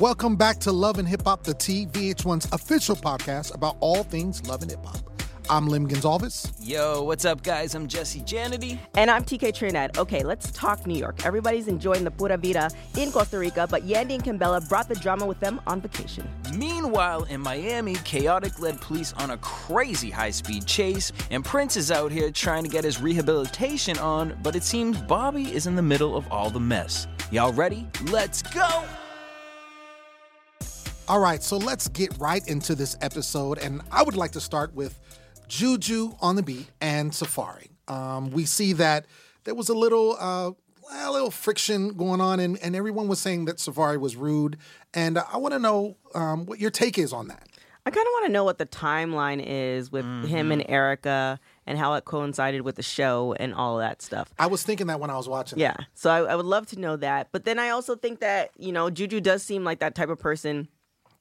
Welcome back to Love and Hip Hop, the T, VH1's official podcast about all things love and hip hop. I'm Lim Gonzalez. Yo, what's up, guys? I'm Jesse Janity. And I'm TK Trinidad. Okay, let's talk New York. Everybody's enjoying the pura vida in Costa Rica, but Yandy and Kimbella brought the drama with them on vacation. Meanwhile, in Miami, Khaotic led police on a crazy high speed chase, and Prince is out here trying to get his rehabilitation on, but it seems Bobby is in the middle of all the mess. Y'all ready? Let's go! All right, so let's get right into this episode. And I would like to start with Juju on the beat and Safari. Um, we see that there was a little. Uh, a little friction going on, and, and everyone was saying that Safari was rude. And I want to know um, what your take is on that. I kind of want to know what the timeline is with Mm-hmm. him and Erica and how it coincided with the show and all of that stuff. I was thinking that when I was watching. it. Yeah. So I, I would love to know that. But then I also think that, you know, Juju does seem like that type of person.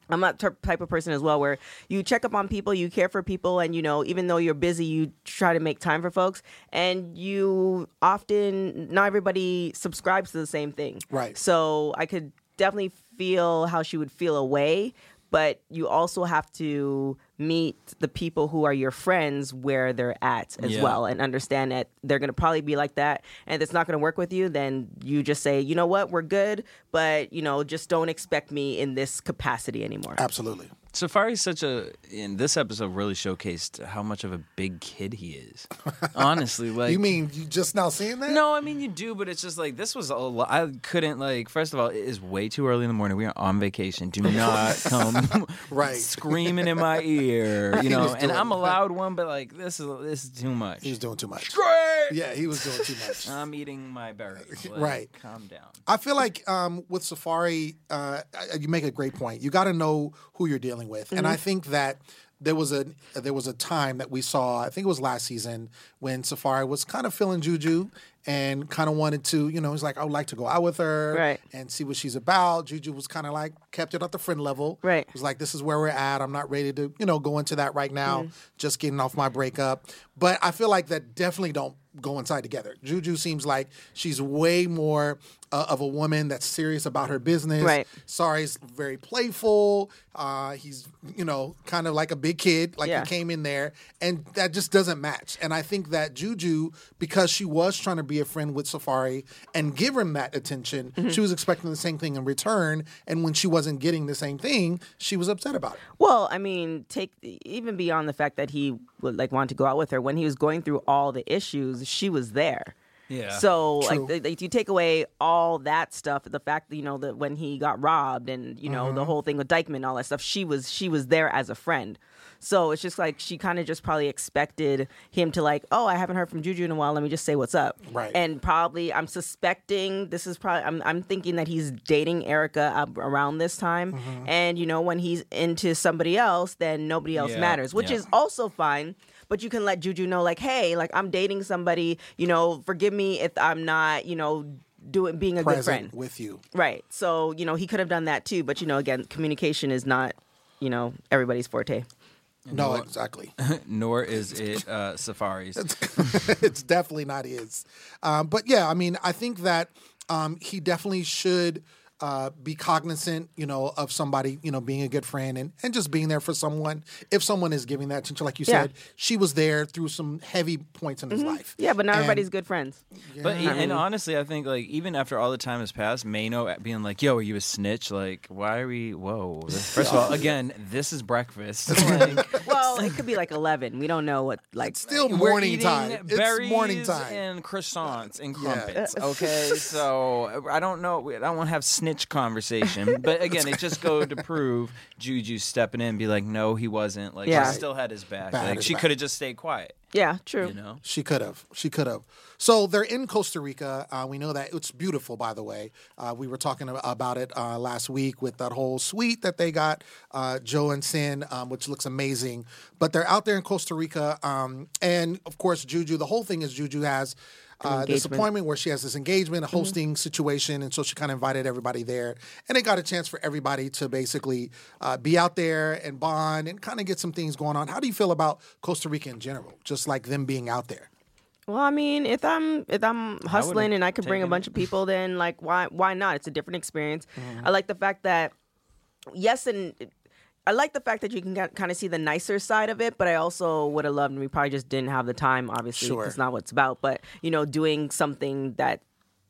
I'm that typ- type of person as well, where you check up on people, you care for people, and you know, even though you're busy, you try to make time for folks. And you often, not everybody subscribes to the same thing. Right. So I could definitely feel how she would feel away, but you also have to meet the people who are your friends where they're at as Yeah. well and understand that they're going to probably be like that and if it's not going to work with you then you just say you know what we're good but you know just don't expect me in this capacity anymore Absolutely. Safari's such a in this episode really showcased how much of a big kid he is. Honestly, like You mean you just now seeing that? No, I mean you do, but it's just like this was a lot. I couldn't like. First of all, it is way too early in the morning. We are on vacation. Do not come Right. screaming in my ear. You know, and I'm a loud one, but like this is this is too much. He was doing too much. Great. Yeah, he was doing too much. I'm eating my berries. Like, Right. Calm down. I feel like um, with Safari, uh, you make a great point. You got to know who you're dealing with, and I think that there was a there was a time that we saw. I think it was last season when Safari was kind of feeling Juju and kind of wanted to, you know, he's like, I would like to go out with her Right. and see what she's about. Juju was kind of like kept it at the friend level. Right. It was like, this is where we're at. I'm not ready to, you know, go into that right now. Mm-hmm. Just getting off my breakup. But I feel like that definitely don't go inside together. Juju seems like she's way more uh, of a woman that's serious about her business. Right. Sorry's very playful. Uh, he's, you know, kind of like a big kid, like Yeah. he came in there, and that just doesn't match. And I think that Juju, because she was trying to be a friend with Safari and give him that attention, Mm-hmm. she was expecting the same thing in return. And when she wasn't getting the same thing, she was upset about it. Well, I mean, take even beyond the fact that he would like want to go out with her when he was going through all the issues, she was there. Yeah. So True. like, th- like, you take away all that stuff, the fact that you know that when he got robbed and you know Mm-hmm. the whole thing with Dykeman all that stuff, she was she was there as a friend. So it's just like she kind of just probably expected him to like, oh, I haven't heard from Juju in a while. Let me just say what's up. Right. And probably I'm suspecting this is probably I'm I'm thinking that he's dating Erica ab- around this time, Mm-hmm. and you know when he's into somebody else, then nobody else Yeah, matters, which yeah. is also fine. But you can let Juju know, like, hey, like I'm dating somebody. You know, forgive me if I'm not, you know, doing being a good friend. with you. Right. So you know he could have done that too. But you know, again, communication is not, you know, everybody's forte. No, exactly. Nor is it uh, Safari's. it's definitely not his. Um, but yeah, I mean, I think that um, he definitely should uh, be cognizant, you know, of somebody, you know, being a good friend and, and just being there for someone. If someone is giving that attention, like you Yeah. said, she was there through some heavy points in his life. Yeah, but not And- everybody's good friends. But Yeah. and honestly, I think like even after all the time has passed, Mano being like, "Yo, are you a snitch?" Like, why are we? Whoa! First of all, again, this is breakfast. Like, Well, it could be like eleven. We don't know what like. It's still we're morning eating time. It's morning time. and croissants and Yeah. crumpets. Okay, so I don't know. I don't want to have snitch conversation. But again, it just go to prove Juju stepping in and be like, "No, he wasn't." Like, Yeah. she still had his back. Had like, his she back. could have just stayed quiet. yeah, true. You know. She could have. She could have. So they're in Costa Rica. Uh, we know that it's beautiful, by the way. Uh, we were talking ab- about it uh, last week with that whole suite that they got, uh, Joe and Cyn, um, which looks amazing. But they're out there in Costa Rica. Um, and of course, Juju, the whole thing is Juju has. Uh, this appointment where she has this engagement, a hosting situation, and so she kind of invited everybody there, and it got a chance for everybody to basically uh, be out there and bond and kind of get some things going on. How do you feel about Costa Rica in general, just like them being out there? Well, I mean, if I'm if I'm hustling and I could bring a taken bunch of people, then like why why not? It's a different experience. I like the fact that yes, and I like the fact that you can kind of see the nicer side of it, but I also would have loved, and we probably just didn't have the time, obviously, Sure. it's not what it's about, but you know, doing something that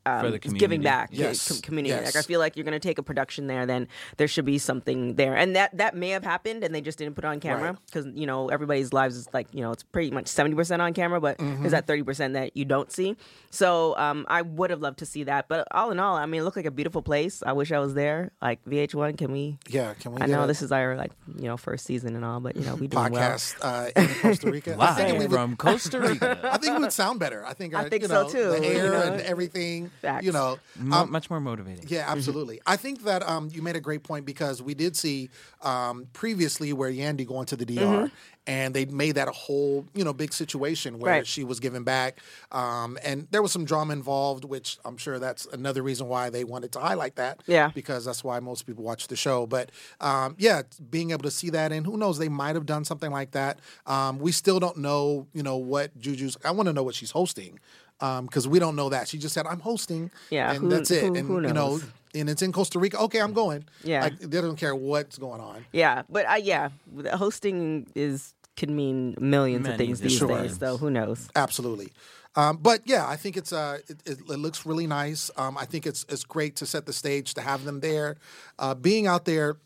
um, For the is giving back, Yes. com- community. Yes. Like I feel like you're going to take a production there, then there should be something there, and that that may have happened, and they just didn't put it on camera Right. because you know everybody's lives is like you know it's pretty much seventy percent on camera, but Mm-hmm. there's that thirty percent that you don't see. So um, I would have loved to see that, but all in all, I mean, it looked like a beautiful place. I wish I was there. Like VH1, can we? Yeah, can we I know a this is our like you know first season and all, but you know we doing well. podcast uh, in Costa Rica? I think we Live would from Costa Rica. I think it would sound better. I think. I uh, think you so, too, The you air know? and everything. Facts. You know, Mo- um, much more motivating. yeah, absolutely. I think that um, you made a great point because we did see um, previously where Yandy going to the DR, and they made that a whole you know big situation where Right. she was given back, um, and there was some drama involved, which I'm sure that's another reason why they wanted to highlight that. Yeah. because that's why most people watch the show. But um, yeah, being able to see that, and who knows, they might have done something like that. Um, we still don't know, you know, what Juju's. I want to know what she's hosting. Because we don't know that she just said I'm hosting, Yeah, and who- that's it. who- and who you know, and it's in Costa Rica. Okay, I'm going. Yeah. like, they don't care what's going on. Yeah, but I yeah, hosting is can mean millions of things these different days. things. So who knows? Absolutely. Um, but yeah, I think it's uh, it, it, it looks really nice. Um, I think it's it's great to set the stage to have them there, uh, being out there,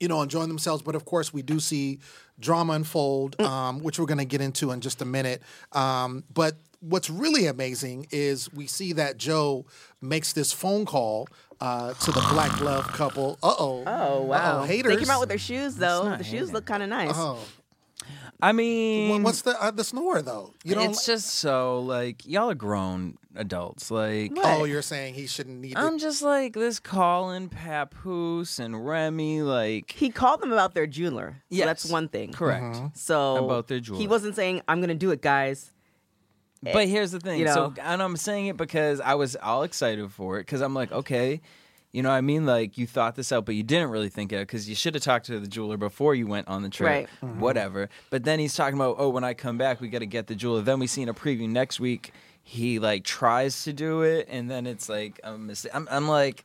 you know, enjoying themselves. But of course, we do see drama unfold, um, which we're going to get into in just a minute. Um, but what's really amazing is we see that Joe makes this phone call uh, to the black glove couple. Uh oh. Oh wow, haters. They came out with their shoes though. not The shoes look kind of nice. Oh, I mean, what's the uh, the snore though? You don't. it's just so like y'all are grown adults. Like oh, you're saying he shouldn't need. I'm to, just like this Colin Papoose and Remy. Like He called them about their jeweler. So Yes. that's one thing. correct. Mm-hmm. So About their He wasn't saying I'm gonna do it, guys. But here's the thing. you so know. and I'm saying it because I was all excited for it because I'm like, okay, you know, what I mean, like you thought this out, but you didn't really think it because you should have talked to the jeweler before you went on the trip, Right. Mm-hmm. whatever. But then he's talking about, oh, when I come back, we got to get the jeweler. Then we see in a preview next week he like tries to do it, and then it's like a mistake. I'm, I'm like,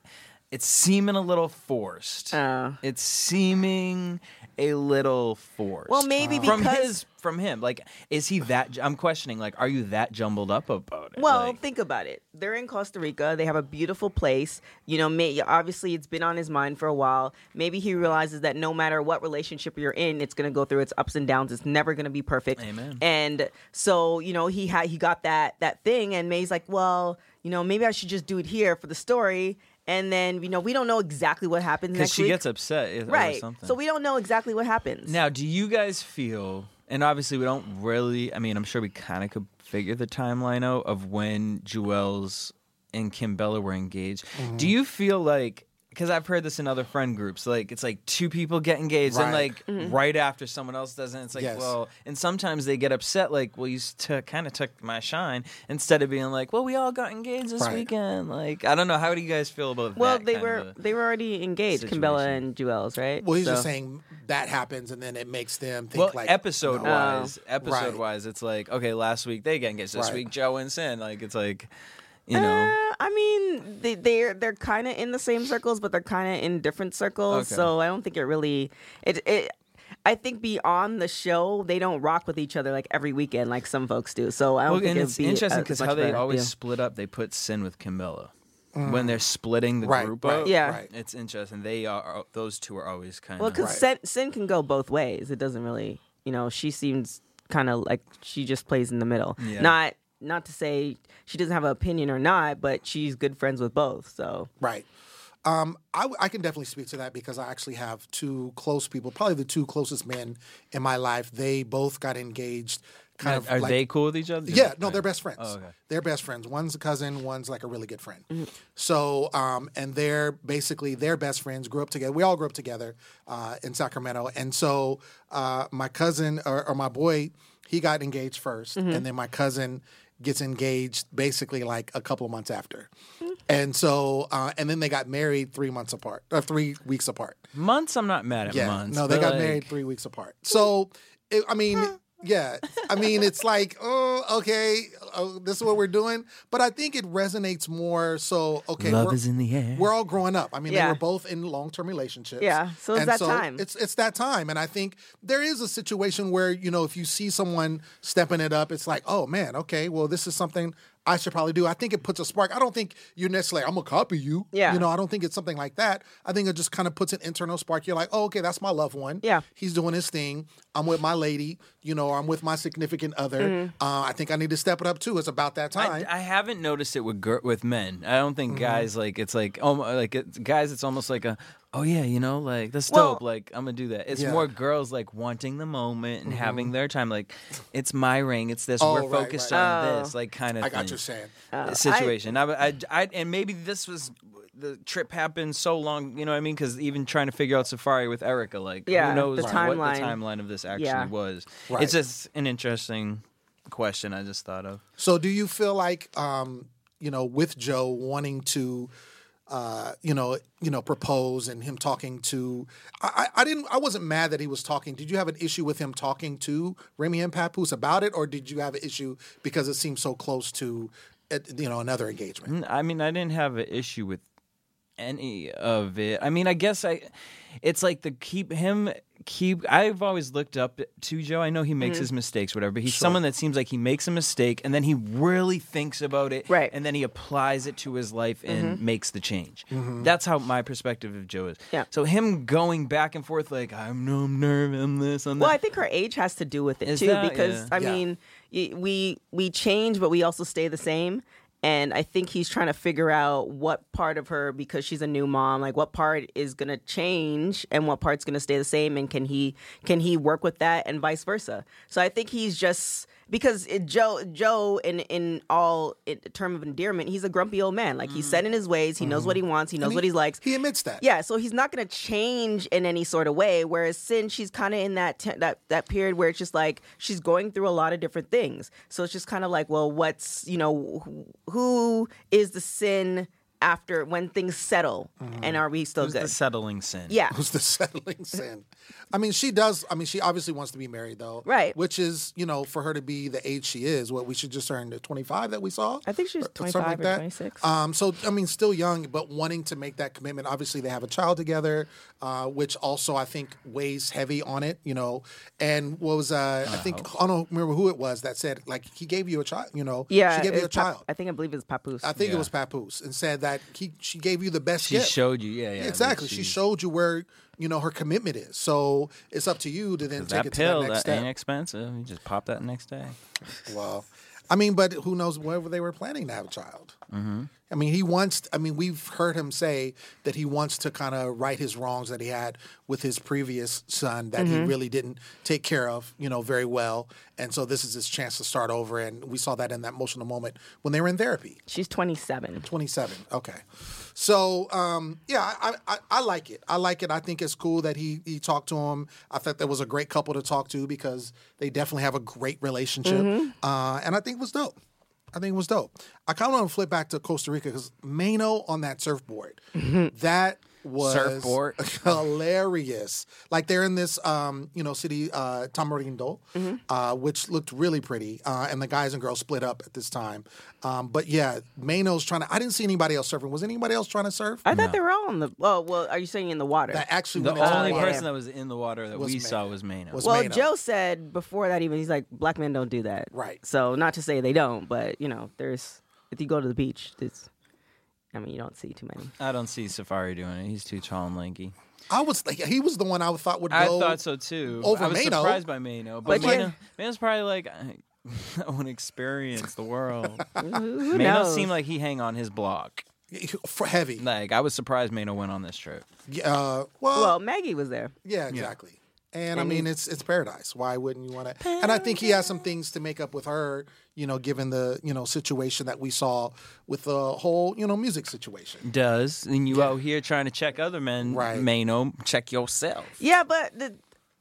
it's seeming a little forced. Uh. it's seeming a little forced. Well, maybe from because- his from him. Like, is he that? I'm questioning. Like, are you that jumbled up about it? Well, Like- think about it. They're in Costa Rica. They have a beautiful place. You know, may, obviously it's been on his mind for a while. Maybe he realizes that no matter what relationship you're in, it's going to go through its ups and downs. It's never going to be perfect. Amen. And so, you know, he had he got that that thing, and May's like, well, you know, maybe I should just do it here for the story. And then, you know, we don't know exactly what happens because she week. gets upset eh, or right. something. So we don't know exactly what happens. now, do you guys feel? And obviously, we don't really. I mean, I'm sure we kind of could figure the timeline out of when Juelz and Kimbella were engaged. Mm-hmm. Do you feel like? Because I've heard this in other friend groups, like it's like two people get engaged, and Right. like Mm-hmm. right after someone else doesn't. it's like, Yes. well, and sometimes they get upset, like, well, you t- kind of took my shine, instead of being like, well, we all got engaged this Right. weekend. Like, I don't know, how do you guys feel about that well, that? they kind were of a- they were already engaged, Kimbella situation. and Juelz, right? well, he's just So- saying that happens, and then it makes them think well, like episode no. wise, episode Right. wise, it's like okay, last week they get engaged. This Right. week Joe and Cyn, like it's like, you know, Uh, I mean, they, they're they're kind of in the same circles, but they're kind of in different circles. Okay. So I don't think it really it it. I think beyond the show, they don't rock with each other like every weekend like some folks do. So I don't well, think and it's be interesting because how they a always deal. split up. They put Cyn with Kimbella when they're splitting the Right, group right, up. Yeah. right. it's interesting. They are those two are always kind of well of because Cyn, Cyn can go both ways. It doesn't really, you know, she seems kind of like she just plays in the middle. Yeah. Not not to say she doesn't have an opinion or not, but she's good friends with both. So Right. Um, I, I can definitely speak to that because I actually have two close people, probably the two closest men in my life. They both got engaged. Kind of are like, they cool with each other? Yeah, no, they're best friends. Oh, okay. They're best friends. One's a cousin, one's like a really good friend. Mm-hmm. So, um, and they're basically they're best friends. Grew up together. We all grew up together uh, in Sacramento. And so, uh, my cousin or, or my boy, he got engaged 1st Mm-hmm. and then my cousin gets engaged basically like a couple of months after. Mm-hmm. And so, uh, and then they got married three months apart, or three weeks apart. months. I'm not mad at Yeah, months. no, they got like, married three weeks apart. So, it, I mean, Yeah, I mean, it's like, oh, okay, oh, this is what we're doing. But I think it resonates more. So, okay, Love we're, is in the air. we're all growing up. I mean, they Yeah. were both in long term relationships. Yeah, so it's And that time. It's it's that time, and I think there is a situation where you know if you see someone stepping it up, it's like, oh man, okay, well, this is something. I should probably do. I think it puts a spark. I don't think you're necessarily, I'm gonna copy you. Yeah. You know, I don't think it's something like that. I think it just kind of puts an internal spark. You're like, oh, okay, that's my loved one. Yeah. He's doing his thing. I'm with my lady, you know, or I'm with my significant other. Mm-hmm. Uh, I think I need to step it up too. It's about that time. I, I haven't noticed it with gir- with men. I don't think Mm-hmm. guys like it's like oh like it's, guys. It's almost like a oh yeah you know like that's Well- dope. Like I'm gonna do that. It's Yeah. more girls like wanting the moment and having their time. Like it's my ring. It's this. Oh, We're right, focused right. on Oh. this. Like kind of. I got thing. you saying. Uh, situation. I, I, I, and maybe this was the trip happened so long. You know what I mean? Because even trying to figure out Safari with Erica, like Yeah, who knows the what timeline. the timeline of this actually Yeah. was. Right. It's just an interesting question I just thought of. So, do you feel like, um, you know, with Joe wanting to, uh, you know, you know, propose and him talking to, I, I didn't, I wasn't mad that he was talking. Did you have an issue with him talking to Remy and Papoose about it, or did you have an issue because it seemed so close to, uh, you know, another engagement? I mean, I didn't have an issue with any of it. I mean, I guess I, it's like the keep him keep. I've always looked up to Joe. I know he makes mm-hmm. his mistakes, whatever. But he's someone that seems like he makes a mistake and then he really thinks about it, Right. And then he applies it to his life and mm-hmm. makes the change. Mm-hmm. That's how my perspective of Joe is. Yeah. So him going back and forth like I'm no I'm nervous, I'm this, I'm Well, that. I think her age has to do with it Is too, that- because yeah. I Yeah. mean, we we change, but we also stay the same. And I think he's trying to figure out what part of her, because she's a new mom, like what part is gonna change and what part's gonna stay the same, and can he can he work with that and vice versa. So I think he's just because it, Joe Joe in in all in term of endearment, he's a grumpy old man. Like he's mm. set in his ways, he knows mm-hmm. what he wants, he knows And what he likes. He admits that. Yeah, so he's not going to change in any sort of way. Whereas Cyn, she's kind of in that te- that that period where it's just like she's going through a lot of different things. So it's just kind of like, well, what's you know, who, who is the Cyn after when things settle, and are we still Who's good? the settling sin. yeah, Who's the settling sin. I mean, she does. I mean, she obviously wants to be married, though. Right. Which is, you know, for her to be the age she is, what we should just turn to 25 that we saw. I think she's was Or something 25 or that. 26. Um, so, I mean, still young, but wanting to make that commitment. Obviously, they have a child together, uh, which also I think weighs heavy on it, you know. And what was, uh, I think, I don't remember who it was that said, like, he gave you a child, you know. yeah. She gave you a it's Pap- child. I think I believe it's Papoose. I think it was Papoose, and said that he she gave you the best She gift. showed you, yeah, yeah. exactly. She she- showed you where you know her commitment is. So it's up to you to then take that it pill to that next that ain't step. expensive. You just pop that next day. Well, I mean, but who knows whether they were planning to have a child? Mm-hmm. I mean, he wants. I mean, we've heard him say that he wants to kind of right his wrongs that he had with his previous son that he really didn't take care of, you know, very well. And so this is his chance to start over. And we saw that in that emotional moment when they were in therapy. She's 27. 27. Okay. So, um, yeah, I, I, I like it. I like it. I think it's cool that he, he talked to him. I thought that was a great couple to talk to because they definitely have a great relationship. Uh, and I think it was dope. I think it was dope. I kind of want to flip back to Costa Rica because Mano on that surfboard, that was Surfboard. hilarious. Like they're in this, um, you know, city, uh, Tamarindo, uh, which looked really pretty. Uh, and the guys and girls split up at this time. Um, but yeah, Mano's trying to. I didn't see anybody else surfing. Was anybody else trying to surf? I thought they were all in the. Oh, well, are you saying in the water? that actually The only water. person that was in the water that Was we Mano. saw was Mano. Was- well, Mano. Joe said before that even he's like black men don't do that. Right. So not to say they don't, but you know, there's if you go to the beach, it's. I mean, you don't see too many. I don't see Safari doing it. He's too tall and lanky. I was like, he was the one I thought would go. I thought so too. over I was Mano. surprised by Mano, but, But yeah. Mano, Mano's probably like, I, I want to experience the world. Who, who Mano knows? seemed like he hang on his block. for heavy. Like I was surprised Mano went on this trip. Uh, well, well, Maggie was there. Yeah, exactly. And, I mean, it's it's paradise. Why wouldn't you want to? And I think he has some things to make up with her. You know, given the you know situation that we saw with the whole you know music situation. Does and you out here trying to check other men? Right. Mano, check yourself. Yeah, but the,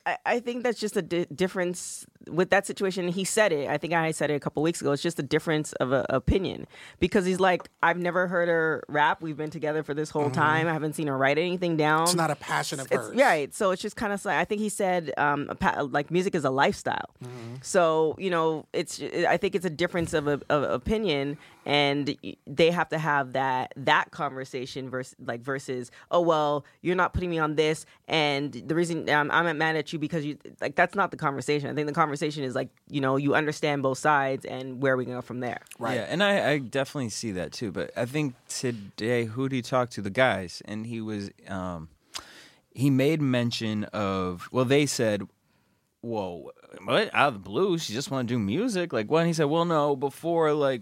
I, I think that's just a di- difference with that situation, he said it. I think I said it a couple weeks ago. It's just a difference of a, opinion because he's like, I've never heard her rap. We've been together for this whole time. I haven't seen her write anything down. It's not a passion of It's- hers. right. So it's just kind of like I think he said um, a pa- like music is a lifestyle. So you know, it's I think it's a difference of, a, of opinion, and they have to have that that conversation versus like versus oh well you're not putting me on this, and the reason um, I'm mad at you because you like that's not the conversation. I think the conversation is like you know you understand both sides and where we go from there. Right. Yeah, and I, I definitely see that too. But I think today, who did he talk to? The guys, and he was, um, he made mention of. Well, they said, "Whoa, what? Out of the blue, she just want to do music?" Like, what? And he said, "Well, no, before like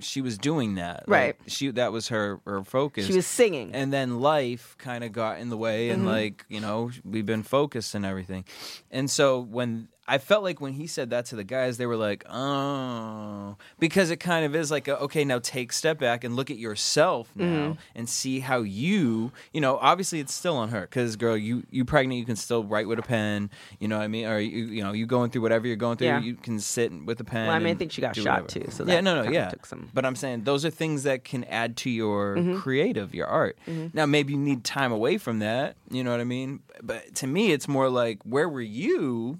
she was doing that, Like, Right. she that was her her focus. She was singing. and then life kind of got in the way and mm-hmm. like you know we've been focused and everything and so when i felt like when he said that to the guys they were like oh because it kind of is like a, okay now take step back and look at yourself now and see how you you know obviously it's still on her because girl you you pregnant you can still write with a pen you know what i mean or you you know you going through whatever you're going through Yeah. you can sit with a pen Well, I mean, I think she got shot, whatever. too, so yeah no no yeah took some- but I'm saying those are things that can add to your Mm-hmm. creative, your art. Now, maybe you need time away from that. You know what I mean? But to me, it's more like, where were you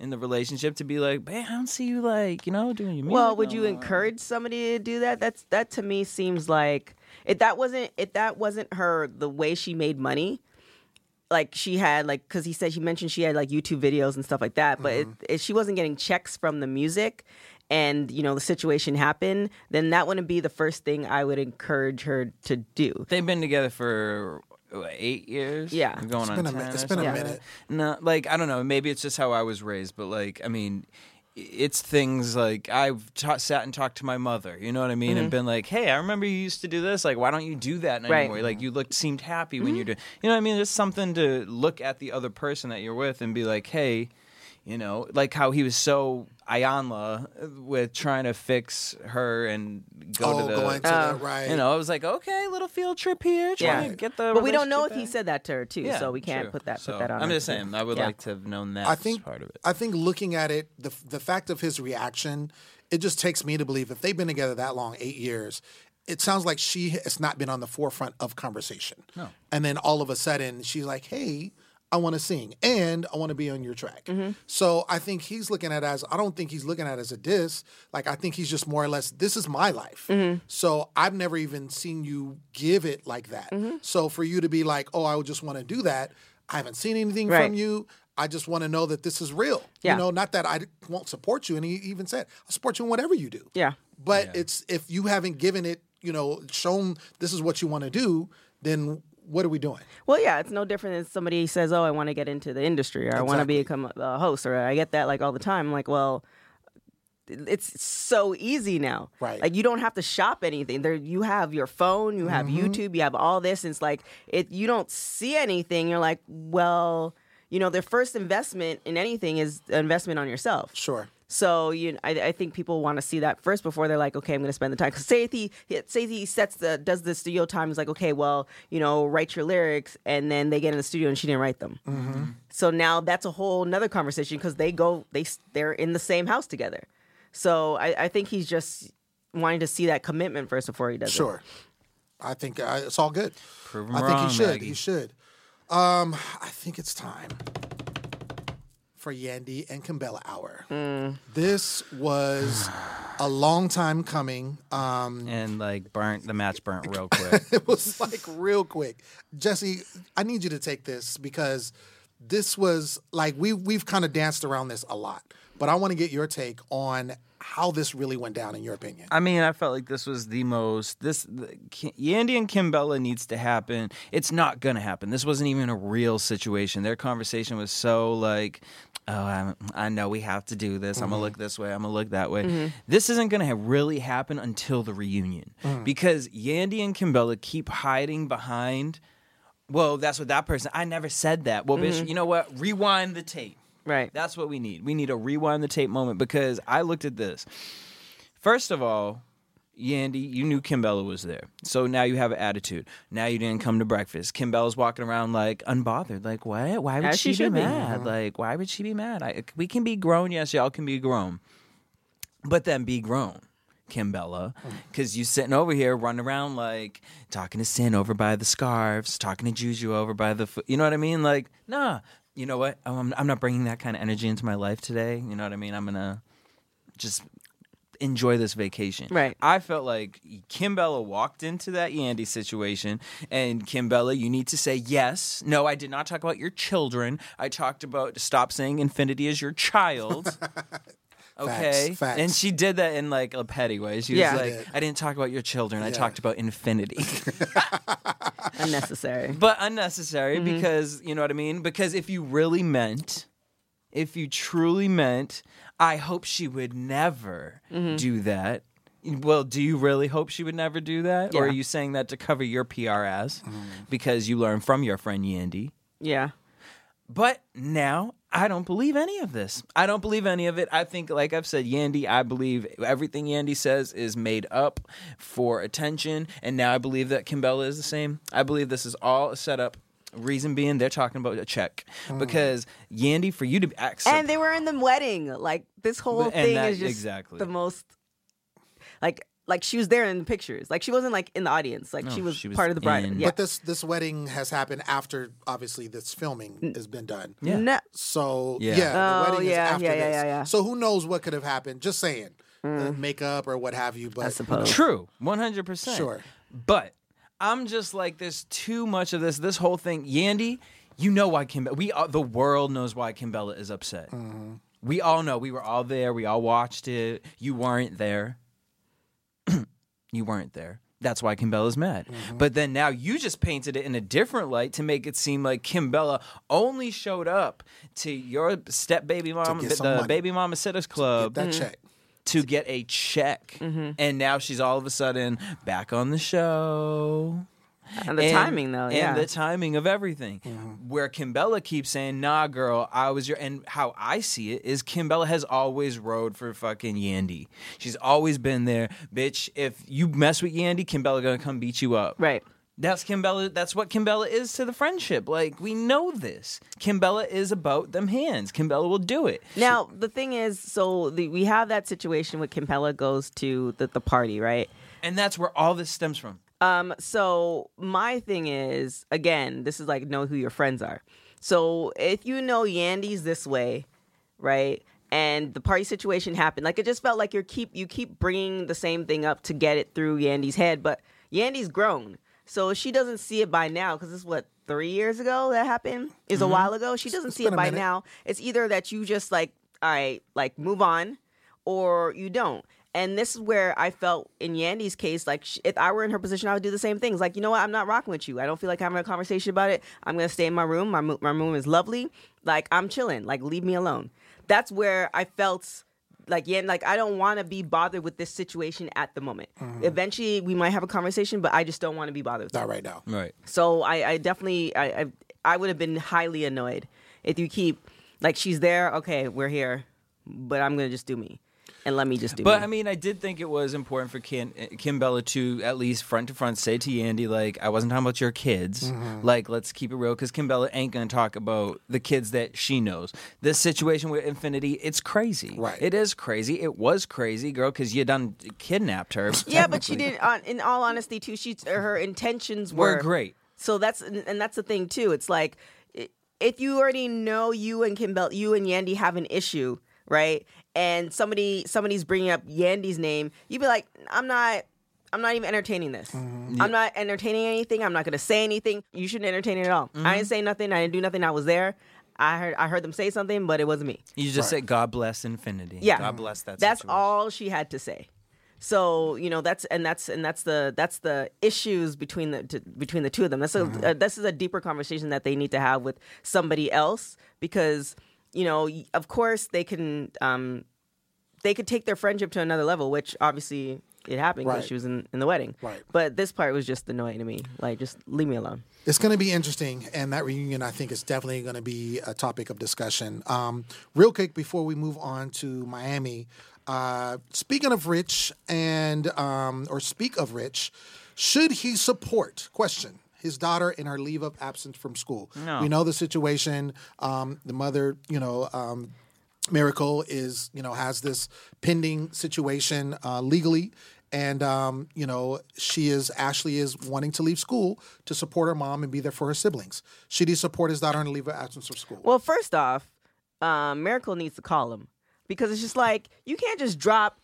in the relationship to be like, man, I don't see you like, you know, doing your music. Well, would no you more." encourage somebody to do that? That's that to me seems like if that wasn't if that wasn't her the way she made money. Like she had like because he said she mentioned she had like YouTube videos and stuff like that, but Mm-hmm. if, if she wasn't getting checks from the music, and you know the situation happened, then that wouldn't be the first thing I would encourage her to do. They've been together for what, eight years. Yeah. going It's on been a 10 mi- it's or been a minute. No, like I don't know. Maybe it's just how I was raised, but like I mean, it's things like I've ta- sat and talked to my mother. You know what I mean? And mm-hmm. been like, hey, I remember you used to do this. Like, why don't you do that Right. anymore? Like, you looked seemed happy when you're mm-hmm. doing. You know what I mean? There's something to look at the other person that you're with and be like, hey. You know, like how he was so Iyanla with trying to fix her and go oh, to the going to Oh. the right. you know, I was like, okay, little field trip here, trying Yeah. to get the. But we don't know if relationship he said that to her too, Yeah, so we can't true. put that So, put that on. I'm her, just too. saying, I would Yeah. like to have known that I think part of it. I think looking at it, the the fact of his reaction, it just takes me to believe if they've been together that long, eight years, it sounds like she has not been on the forefront of conversation. No. And then all of a sudden, she's like, "Hey." I want to sing and I want to be on your track. Mm-hmm. So I think he's looking at it as I don't think he's looking at it as a diss. Like I think he's just more or less this is my life. Mm-hmm. So I've never even seen you give it like that. Mm-hmm. So for you to be like, "Oh, I would just want to do that." I haven't seen anything Right. from you. I just want to know that this is real. Yeah. You know, not that I won't support you. And he even said, I'll support you in whatever you do. Yeah. But it's if you haven't given it, you know, shown this is what you want to do, then what are we doing? Well, yeah, it's no different than somebody says, "Oh, I want to get into the industry," or "I want to become a host," or I get that like all the time. I'm like, well, it's so easy now. Right. Like you don't have to shop anything. There, you have your phone, you have Mm-hmm. YouTube, you have all this. And it's like it. You don't see anything. You're like, well, you know, their first investment in anything is investment on yourself. Sure. So you, I, I think people want to see that first before they're like, okay, I'm going to spend the time. Because say if he, say if he sets the does the studio time is like, okay, well, you know, write your lyrics, and then they get in the studio and she didn't write them. So now that's a whole another conversation because they go, they they're in the same house together. So I, I think he's just wanting to see that commitment first before he does it. Sure. I think uh, it's all good. Prove 'em I think wrong, he should. Maggie. He should. Um, I think it's time for Yandy and Kimbella Hour. This was a long time coming. Um, and like burnt the match burnt real quick. it was like real quick. Jesse, I need you to take this because this was like we we've kind of danced around this a lot, but I want to get your take on how this really went down in your opinion. I mean, I felt like this was the most this the, Yandy and Kimbella needs to happen. It's not gonna happen. This wasn't even a real situation. Their conversation was so like, oh, I'm, I know we have to do this. I'm gonna mm-hmm. look this way. I'm gonna look that way. Mm-hmm. This isn't gonna ha- really happen until the reunion mm. because Yandy and Kimbella keep hiding behind. Well, that's what that person. I never said that. Well, bitch, mm-hmm. you know what? Rewind the tape. Right. That's what we need. We need a rewind the tape moment because I looked at this. First of all, Yandy, you knew Kimbella was there. So now you have an attitude. Now you didn't come to breakfast. Kimbella's walking around like unbothered. Like, what? Why would As she, she be should be. mad? Uh-huh. Like, why would she be mad? I, we can be grown. Yes, y'all can be grown. But then be grown. Kimbella, because mm. you sitting over here running around like talking to Cyn over by the scarves, talking to Juju over by the, fo- you know what I mean? Like, nah, you know what? I'm, I'm not bringing that kind of energy into my life today. You know what I mean? I'm gonna just enjoy this vacation. Right. I felt like Kim Kimbella walked into that Yandy situation, and Kim Kimbella, you need to say yes. No, I did not talk about your children. I talked about stop saying infinity is your child. Okay, facts. and she did that in like a petty way. She Yeah. was She like, did. "I didn't talk about your children. I Yeah. talked about infinity." Unnecessary. but unnecessary Mm-hmm. because you know what I mean. Because if you really meant, if you truly meant, I hope she would never Mm-hmm. do that. Well, do you really hope she would never do that, or are Yeah. you saying that to cover your PR ass because you learned from your friend Yandy? Yeah. But now I don't believe any of this. I don't believe any of it. I think, like I've said, Yandy, I believe everything Yandy says is made up for attention. And now I believe that Kimbella is the same. I believe this is all a setup. Reason being, they're talking about a check. Mm. Because Yandy, for you to act. And they were in the wedding. Like this whole And thing that- is just exactly. the most like like she was there in the pictures. Like she wasn't like in the audience. Like No, she was she was part of the bride. in- Yeah. But this this wedding has happened after obviously this filming has been done. Yeah. No, So Yeah. yeah, Oh, wedding yeah, is after yeah, yeah, this. yeah, yeah. So who knows what could have happened? Just saying, Uh, makeup or what have you. But I suppose. True, one hundred percent. Sure. but I'm just like, there's too much of this. This whole thing, Yandy. You know why Kimbella? We all, the world knows why Kimbella is upset. We all know. We were all there. We all watched it. You weren't there. you weren't there. That's why Kimbella's mad. But then now you just painted it in a different light to make it seem like Kimbella only showed up to your step baby mom, get the money. baby mama sitters club that check. to get a check. Mm-hmm. And now she's all of a sudden back on the show. And the timing though. yeah. and the timing of everything. Mm-hmm. Where Kimbella keeps saying, "Nah, girl, I was your." And how I see it is, Kimbella has always rode for fucking Yandy. She's always been there, bitch. If you mess with Yandy, Kimbella gonna come beat you up. right. That's Kimbella. That's what Kimbella is to the friendship. Like we know this. Kimbella is about them hands. Kimbella will do it. Now the thing is, so the, we have that situation with Kimbella goes to the, the party, right? And that's where all this stems from. Um, so my thing is, again, this is like know who your friends are. So if you know Yandy's this way, right, and the party situation happened, like it just felt like you keep you keep bringing the same thing up to get it through Yandy's head, but Yandy's grown, so she doesn't see it by now because this is what three years ago that happened is a while ago. She doesn't see it by now. It's either that you just like, all right, like move on, or you don't. And this is where I felt in Yandy's case, like sh- if I were in her position, I would do the same things. Like, you know what? I'm not rocking with you. I don't feel like having a conversation about it. I'm gonna stay in my room. My mo- my room is lovely. Like I'm chilling. Like leave me alone. That's where I felt like yeah, like I don't want to be bothered with this situation at the moment. Mm-hmm. Eventually, we might have a conversation, but I just don't want to be bothered. With it. Right now. Right. So I, I definitely I, I I would have been highly annoyed if you keep like she's there. Okay, we're here, but I'm gonna just do me, and let me just do. But me. I mean, I did think it was important for Kim, Kimbella to at least front to front say to Yandy, like, I wasn't talking about your kids. Mm-hmm. Like, let's keep it real, because Kimbella ain't gonna talk about the kids that she knows. This situation with Infinity, it's crazy. Right. It is crazy. It was crazy, girl, because you done kidnapped her. yeah, but she didn't. On, in all honesty, too, she her intentions were, We're great. So that's and that's the thing too. It's like if you already know you and Kimbell, you and Yandy have an issue, right? And somebody somebody's bringing up Yandy's name, you'd be like, I'm not. I'm not even entertaining this. Mm-hmm. I'm not entertaining anything. I'm not going to say anything. You shouldn't entertain it at all. I mm-hmm. didn't say nothing. I didn't do nothing. I was there. I heard. I heard them say something, but it wasn't me. You just said, God bless Infinity. Yeah, God bless that That's situation. all she had to say. So you know that's and that's and that's the that's the issues between the t- between the two of them. That's a mm-hmm. uh, this is a deeper conversation that they need to have with somebody else because you know of course they can um they could take their friendship to another level, which obviously it happened because Right. she was in, in the wedding. Right. But this part was just annoying to me. Like just leave me alone. It's going to be interesting, and that reunion I think is definitely going to be a topic of discussion. Um, real quick before we move on to Miami, Uh, speaking of Rich, and um, or speak of Rich, should he support? Question. His daughter in her leave of absence from school. No. We know the situation. Um, the mother, you know, um, Miracle is, you know, has this pending situation uh, legally, and um, you know, she is Ashley is wanting to leave school to support her mom and be there for her siblings. Should he support his daughter in a leave of absence from school? Well, first off, um, Miracle needs to call him because it's just like you can't just drop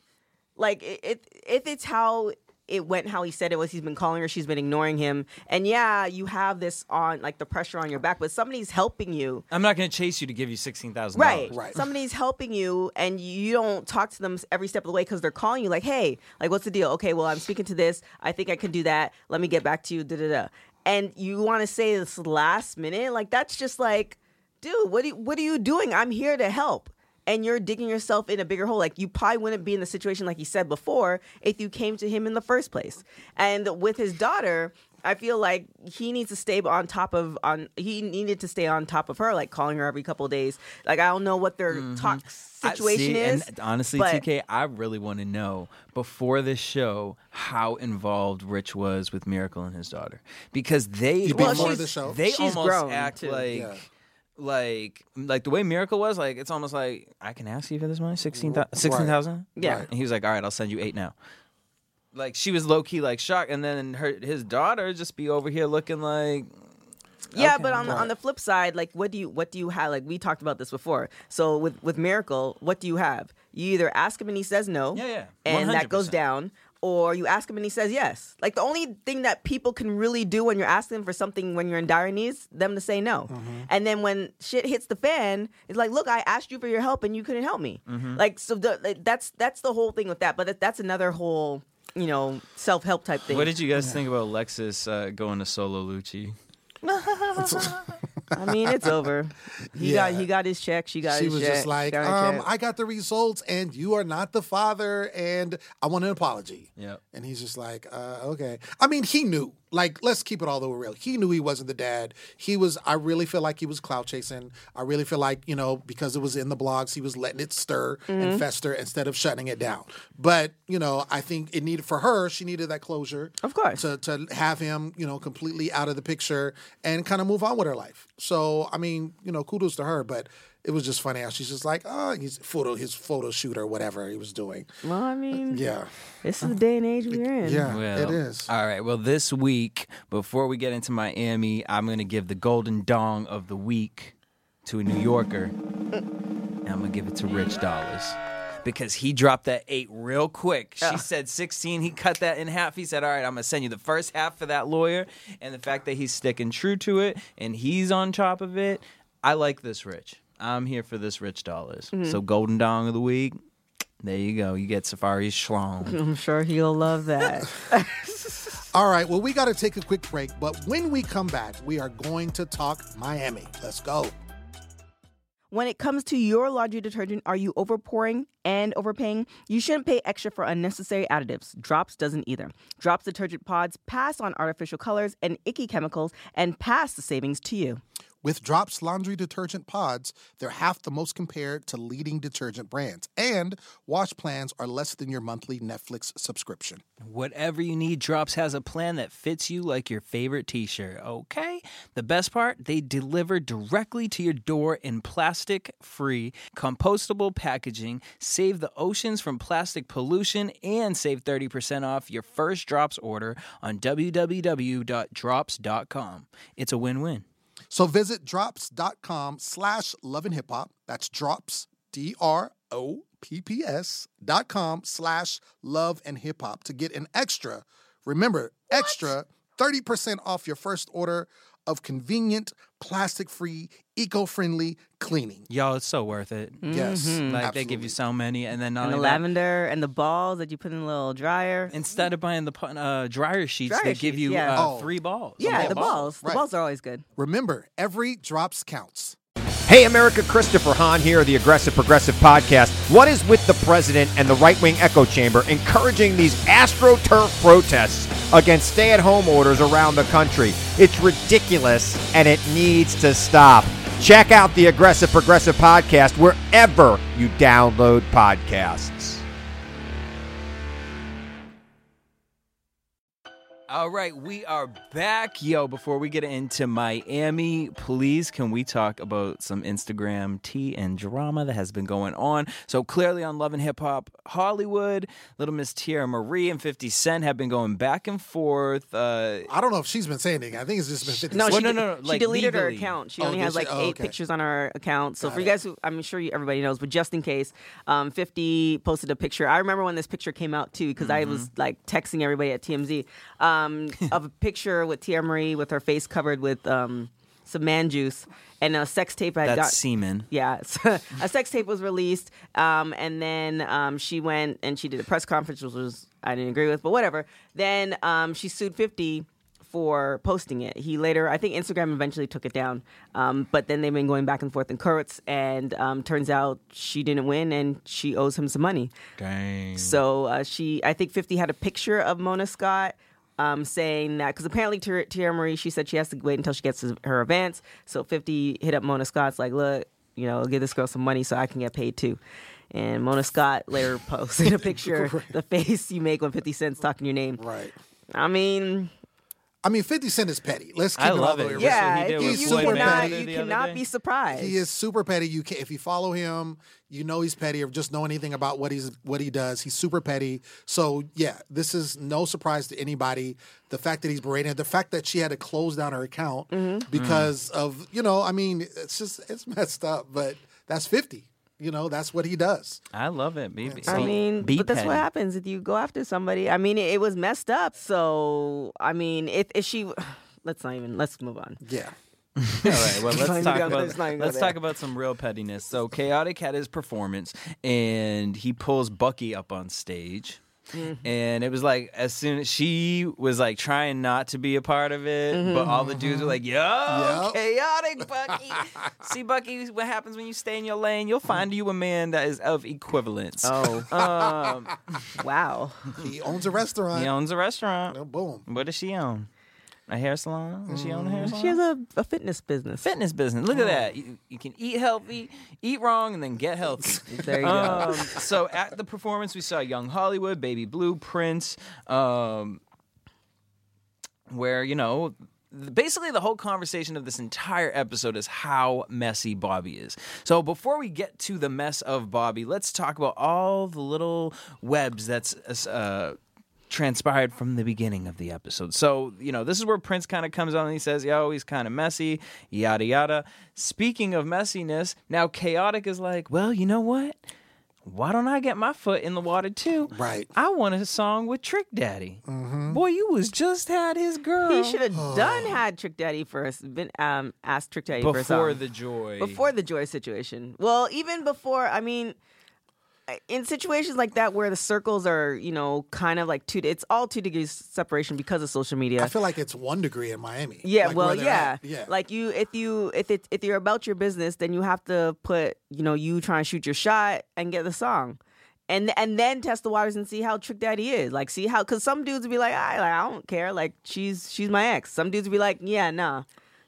like it, it if it's how it went how he said it was he's been calling her she's been ignoring him and yeah you have this on like the pressure on your back but somebody's helping you I'm not going to chase you to give you sixteen thousand Right. dollars. Right. Somebody's helping you and you don't talk to them every step of the way because they're calling you like, hey, like, what's the deal? Okay, well, I'm speaking to this. I think I can do that. Let me get back to you. Da da da. And you want to say this last minute? Like, that's just like, dude, what, do you, what are you doing? I'm here to help. And you're digging yourself in a bigger hole. Like, you probably wouldn't be in the situation, like he said before, if you came to him in the first place. And with his daughter, I feel like he needs to stay on top of on he needed to stay on top of her, like calling her every couple of days. Like I don't know what their talk Mm-hmm. I- situation see, is. And honestly, but- TK, I really want to know before this show how involved Rich was with Miracle and his daughter because they Well, before she's- the they she's almost grown, act too. like. Yeah. Like, like the way Miracle was, like it's almost like I can ask you for this money, sixteen thousand. Yeah. Right. And he was like, "All right, I'll send you eight now." Like she was low key like shocked, and then her his daughter just be over here looking like, Yeah, Okay. but on the, on the flip side, like what do you what do you have? Like we talked about this before. So with with Miracle, what do you have? You either ask him and he says no, Yeah, yeah. and that goes down, or you ask him and he says yes. Like the only thing that people can really do when you're asking for something when you're in dire needs, them to say no. And then when shit hits the fan, it's like, look, I asked you for your help and you couldn't help me. Like so, the, like, that's that's the whole thing with that. But that, that's another whole you know self help type thing. "What did you guys think about Lexus uh, going to solo Lucci?" I mean, it's over. He Yeah. got he got his check. She got she his was check. just like, um. I got the results, and you are not the father, and I want an apology. Yep. And he's just like, uh, okay. I mean, he knew. Like, let's keep it all the way real. He knew he wasn't the dad. He was. I really feel like he was clout chasing. I really feel like you know because it was in the blogs, he was letting it stir Mm-hmm. and fester instead of shutting it down. But you know, I think it needed for her. She needed that closure, Of course. to to have him, you know, completely out of the picture and kind of move on with her life. So, I mean, you know, kudos to her, but it was just funny how she's just like, oh, he's photo his photo shoot or whatever he was doing. well, I mean, uh, Yeah. this is the day and age we're in. Yeah, Well, it is. All right. Well, this week, before we get into Miami, I'm going to give the golden dong of the week to a New Yorker. And I'm going to give it to Rich Dollaz. Because he dropped that eight real quick. She said 16. He cut that in half. He said, All right, I'm going to send you the first half for that lawyer. And the fact that he's sticking true to it and he's on top of it, I like this, Rich. I'm here for this Rich Dollaz. Mm-hmm. So, golden dong of the week. There you go. You get Safari's schlong. I'm sure he'll love that. All right, well, we got to take a quick break, but when we come back, we are going to talk Miami. Let's go. when it comes to your laundry detergent, are you overpouring and overpaying? You shouldn't pay extra for unnecessary additives. Dropps doesn't either. Dropps detergent pods pass on artificial colors and icky chemicals and pass the savings to you. With Dropps laundry detergent pods, they're half the most compared to leading detergent brands, and wash plans are less than your monthly Netflix subscription. Whatever you need, Dropps has a plan that fits you like your favorite t shirt, okay? The best part, they deliver directly to your door in plastic free, compostable packaging, save the oceans from plastic pollution, and save 30% off your first Dropps order on www.dropps.com. It's a win win. So visit dropps.com slash love and hip hop. That's dropps, D R O P P S dot com slash love and hip hop to get an extra, remember, extra 30% off your first order of convenient, plastic free, eco friendly cleaning. Y'all, it's so worth it. Yes. Like they give you so many, and then not And the only that, lavender and the balls that you put in a little dryer. instead of buying the uh, dryer sheets, Dryer they give you yeah. uh, Oh. three balls. yeah, Yeah, the balls. The Right. balls are always good. Remember, every drops counts. Hey, America, Christopher Hahn here, the Aggressive Progressive Podcast. What is with the president and the right wing echo chamber encouraging these AstroTurf protests against stay at home orders around the country? It's ridiculous and it needs to stop. Check out the Aggressive Progressive Podcast wherever you download podcasts. All right, we are back. Yo, before we get into Miami, please can we talk about some Instagram tea and drama that has been going on? So clearly on Love and Hip Hop Hollywood, Little Miss Teairra Mari and 50 Cent have been going back and forth. Uh, I don't know if she's been saying anything. I think it's just been 50 No, Well, she, no, did- no, no, she like deleted her account. She Oh, only did has she? like Oh, eight okay. pictures on her account. So Got for you guys who, I'm sure you, everybody knows, but just in case, um, 50 posted a picture. I remember when this picture came out too, because I was Mm-hmm. like texting everybody at TMZ um, of a picture with Teairra Mari with her face covered with um, some man juice and a sex tape I that's got. semen. Yeah, so a sex tape was released, um, and then um, she went and she did a press conference, which was I didn't agree with, but whatever. Then um, she sued Fifty for posting it. He later, I think Instagram eventually took it down, um, but then they've been going back and forth in courts, and um, turns out she didn't win, and she owes him some money. Dang. So uh, she, I think 50 had a picture of Mona Scott um, saying that, because apparently Teairra Teairra Mari, she said she has to wait until she gets her advance. So 50 hit up Mona Scott's like, look, you know, give this girl some money so I can get paid too. And Mona Scott later posted a picture, the face you make when 50 Cent's talking your name. Right. I mean, I mean, 50 Cent is petty. Let's keep I it all the way real. Yeah, he did you, with you cannot, you cannot be surprised. He is super petty. You can if you follow him, you know he's petty or just know anything about what he's what he does. He's super petty. So yeah, this is no surprise to anybody. The fact that he's berating her, the fact that she had to close down her account Mm-hmm. because of you know, I mean, it's just it's messed up. But that's fifty. You know, that's what he does. I love it, baby. I Be- mean, be but that's what happens if you go after somebody. I mean, it, it was messed up. So, I mean, if, if she, let's not even, let's move on. Yeah. All right, well, Let's let's talk about let's not even go let's there. talk about some real pettiness. So, Khaotic had his performance, and he pulls Bucky up on stage. Mm-hmm. And it was like as soon as she was like trying not to be a part of it, Mm-hmm. but all the dudes were like, "Yo, Yep. Khaotic Bucky." See, Bucky, what happens when you stay in your lane? You'll find you a man that is of equivalence. Oh, Um, wow. He owns a restaurant. he owns a restaurant. Oh, boom. What does she own? A hair salon? Does she own a hair salon? She has a, a fitness business. fitness business. Look at that. You, you can eat healthy, eat wrong, and then get healthy. There you go. Um, so at the performance, we saw Young Hollywood, Baby Blue, Prince, um, where you know. Basically, the whole conversation of this entire episode is how messy Bobby is. So, before we get to the mess of Bobby, let's talk about all the little webs that's uh, transpired from the beginning of the episode. So, you know, this is where Prince kind of comes on and he says, yo, he's kind of messy, yada, yada. Speaking of messiness, now Khaotic is like, well, you know what? Why don't I get my foot in the water too? Right. I want a song with Trick Daddy. Mm-hmm. Boy, you was just had his girl. He should have done had Trick Daddy first. Been um asked Trick Daddy for a before song. the joy. before the joy situation. Well, even before. I mean, in situations like that where the circles are, you know, kind of like two. It's all two degrees separation because of social media. I feel like it's one degree in Miami. Yeah, Like well, yeah. at. Yeah. Like you, if you, if it, if you're about your business, then you have to put, you know, you try and shoot your shot and get the song, and and then test the waters and see how Trick Daddy is. Like, see how, because some dudes would be like, I, like, I don't care. Like, she's she's my ex. Some dudes would be like, yeah, nah.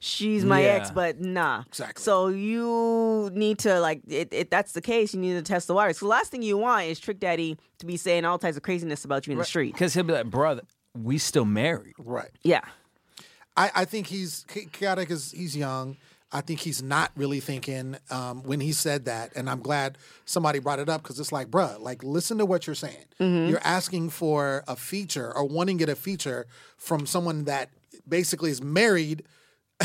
She's my ex, but nah. Exactly. So you need to like, it, if that's the case, you need to test the waters. So the last thing you want is Trick Daddy to be saying all types of craziness about you in the street. Because he'll be like, brother, we still married. right. Yeah. I, I think he's Khaotic. Is he's young. I think he's not really thinking um, when he said that, and I'm glad somebody brought it up because it's like, bruh, like listen to what you're saying. You're asking for a feature or wanting to get a feature from someone that basically is married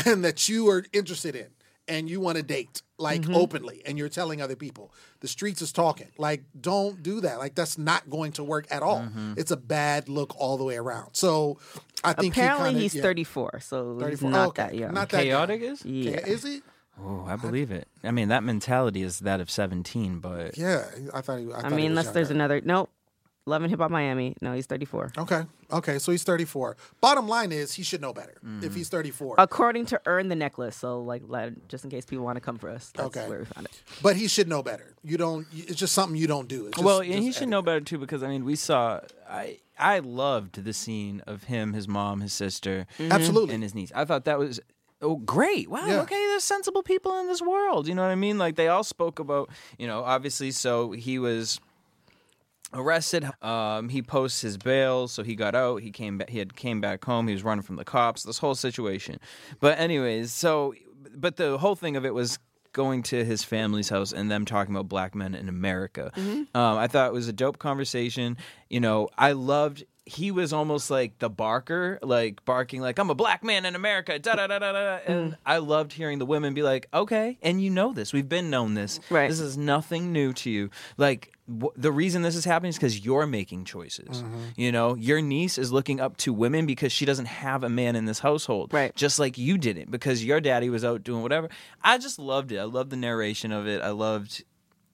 and that you are interested in, and you want to date like mm-hmm. openly, and you're telling other people. The streets is talking. Like, don't do that. Like, that's not going to work at all. Mm-hmm. It's a bad look all the way around. So, I think Apparently he kinda, he's yeah. 34, so 34. he's not Oh, okay. that young. Not that Khaotic young. is? yeah. Yeah, Is he? Oh, I believe it. I mean, that mentality is that of 17, but Yeah, I thought he. I, I thought he mean, was unless there's another. Nope. Love and Hip Hop Miami. No, he's 34. Okay, okay, so he's 34. Bottom line is he should know better Mm. if he's 34. According to Earn the Necklace. So, like, let- just in case people want to come for us. That's Okay. where we found it. but he should know better. You don't. It's just something you don't do. It's just, well, and he should know better too because I mean, we saw. I I loved the scene of him, his mom, his sister, Absolutely. and his niece. I thought that was. Oh, great! Wow. Yeah. Okay, there's sensible people in this world. You know what I mean? Like they all spoke about. You know, obviously. So he was arrested. Um, he posts his bail, so he got out. He came back. He had came back home. He was running from the cops. This whole situation. But anyways, so but the whole thing of it was going to his family's house and them talking about black men in America. Um, I thought it was a dope conversation. You know, I loved. He was almost like the barker, like barking, like "I'm a black man in America." Da da da da da. And mm-hmm. I loved hearing the women be like, "Okay," and you know this. We've been known this. Right. This is nothing new to you. Like w- the reason this is happening is because you're making choices. Mm-hmm. You know, your niece is looking up to women because she doesn't have a man in this household, Right. Just like you didn't because your daddy was out doing whatever. I just loved it. I loved the narration of it. I loved.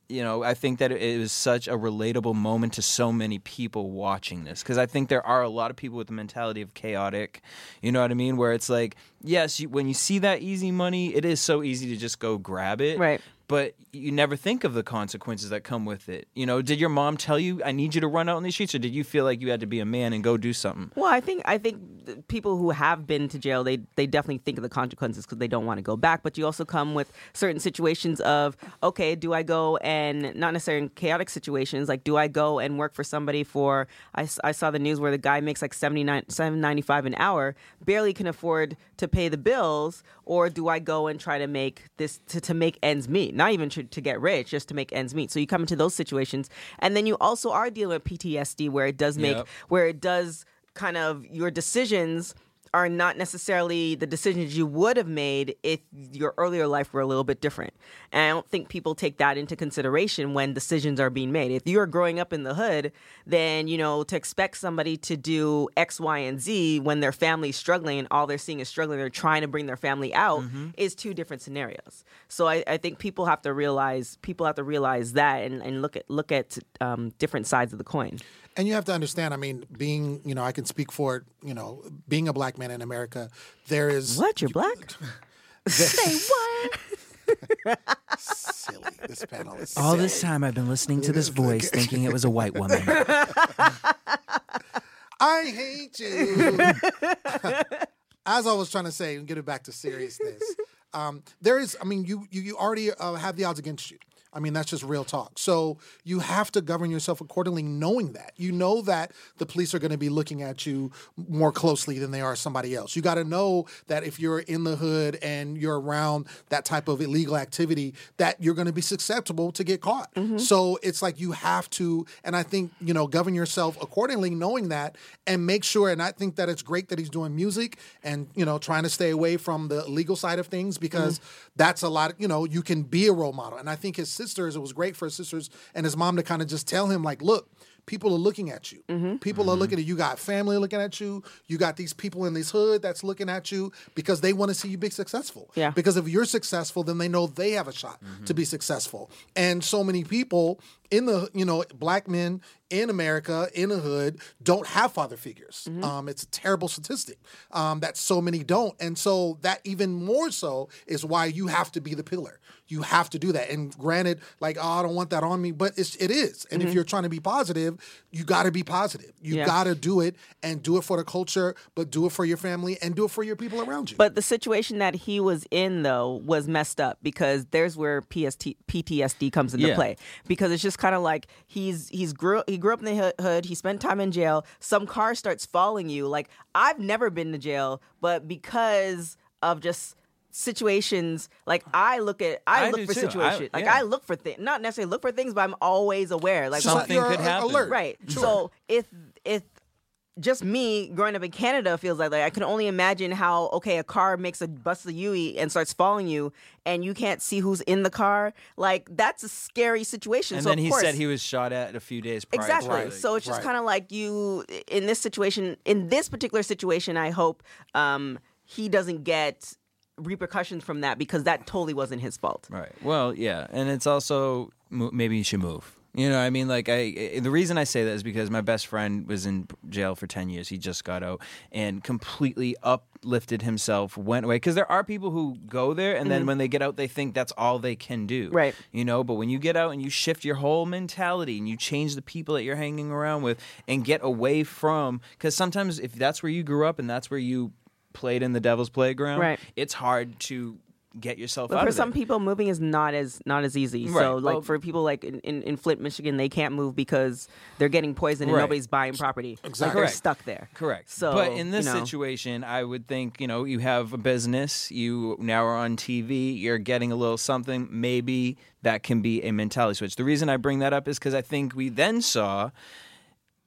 You know, I think that it was such a relatable moment to so many people watching this because I think there are a lot of people with the mentality of Khaotic. You know what I mean? Where it's like, yes, you, when you see that easy money, it is so easy to just go grab it, Right. But you never think of the consequences that come with it. You know, did your mom tell you I need you to run out on these streets, or did you feel like you had to be a man and go do something? Well, I think I think people who have been to jail, they they definitely think of the consequences because they don't want to go back. But you also come with certain situations of, okay, do I go and not necessarily in chaotic situations, like do I go and work for somebody for? I, I saw the news where the guy makes like 79 795 an hour, barely can afford to pay the bills, or do I go and try to make this to, to make ends meet? Not even to, to get rich, just to make ends meet. So you come into those situations, and then you also are dealing with PTSD, where it does make Yep. where it does kind of your decisions are not necessarily the decisions you would have made if your earlier life were a little bit different. And I don't think people take that into consideration when decisions are being made. If you're growing up in the hood, then, you know, to expect somebody to do X, Y, and Z when their family's struggling and all they're seeing is struggling, they're trying to bring their family out is two different scenarios. So I, I think people have to realize people have to realize that and, and look at look at um, different sides of the coin. And you have to understand, I mean, being, you know, I can speak for, you know, being a black man in America, there is. What? You're black? Say what? Silly. This panel is All silly. this time, I've been listening to this voice, thinking it was a white woman. I hate you. As I was trying to say, and get it back to seriousness, um, there is. I mean, you you, you already uh, have the odds against you. I mean, that's just real talk. So you have to govern yourself accordingly, knowing that you know that the police are going to be looking at you more closely than they are somebody else. You got to know that if you're in the hood and you're around that type of illegal activity, that you're going to be susceptible to get caught. Mm-hmm. So it's like you have to, and I think you know, govern yourself accordingly, knowing that, and make sure. And I think that it's great that he's doing music and you know, trying to stay away from the legal side of things because mm-hmm. that's a lot. you know, you can be a role model, and I think his sisters. It was great for his sisters and his mom to kind of just tell him like, look. People are looking at you. People are looking at you. got family looking at you. You got these people in this hood that's looking at you because they want to see you be successful. Yeah. Because if you're successful, then they know they have a shot to be successful. And so many people in the, you know, black men in America in the hood don't have father figures. Um, it's a terrible statistic um, that so many don't. And so that even more so is why you have to be the pillar. You have to do that. And granted, like, oh, I don't want that on me, but it's, it is. And if mm-hmm. you're trying to be positive, you got to be positive. You Yeah. got to do it and do it for the culture, but do it for your family and do it for your people around you. But the situation that he was in, though, was messed up because there's where PST, PTSD comes into Yeah. play. Because it's just kind of like he's he's grew he grew up in the hood. He spent time in jail. Some car starts following you. Like I've never been to jail, but because of just situations like I look at I, I look for too. I- situations like yeah. I look for things not necessarily look for things but I'm always aware like Something you're could happen. Alert. Right. So if if just me growing up in Canada feels like, like I can only imagine how okay a car makes a bust a Yui and starts following you and you can't see who's in the car like that's a scary situation. And so then of he course, said he was shot at a few days prior. Exactly. To it. So it's just Right. kind of like you in this situation. In this particular situation, I hope um, he doesn't get repercussions from that because that totally wasn't his fault. Right. Well, yeah, and it's also maybe you should move. You know, I mean, like I. The reason I say that is because my best friend was in jail for ten years. He just got out and completely uplifted himself, went away. Because there are people who go there, and then mm-hmm. when they get out, they think that's all they can do. Right. You know, but when you get out and you shift your whole mentality and you change the people that you're hanging around with and get away from, because sometimes if that's where you grew up and that's where you played in the devil's playground, Right. it's hard to get yourself out of it. But for some there. people, moving is not as not as easy. Right, So, like well- for people like in, in, in Flint, Michigan, they can't move because they're getting poisoned and nobody's buying property. Like they're Correct. stuck there. Correct. So, but in this you know. situation, I would think you know you have a business, you now are on TV, you're getting a little something. Maybe that can be a mentality switch. The reason I bring that up is because I think we then saw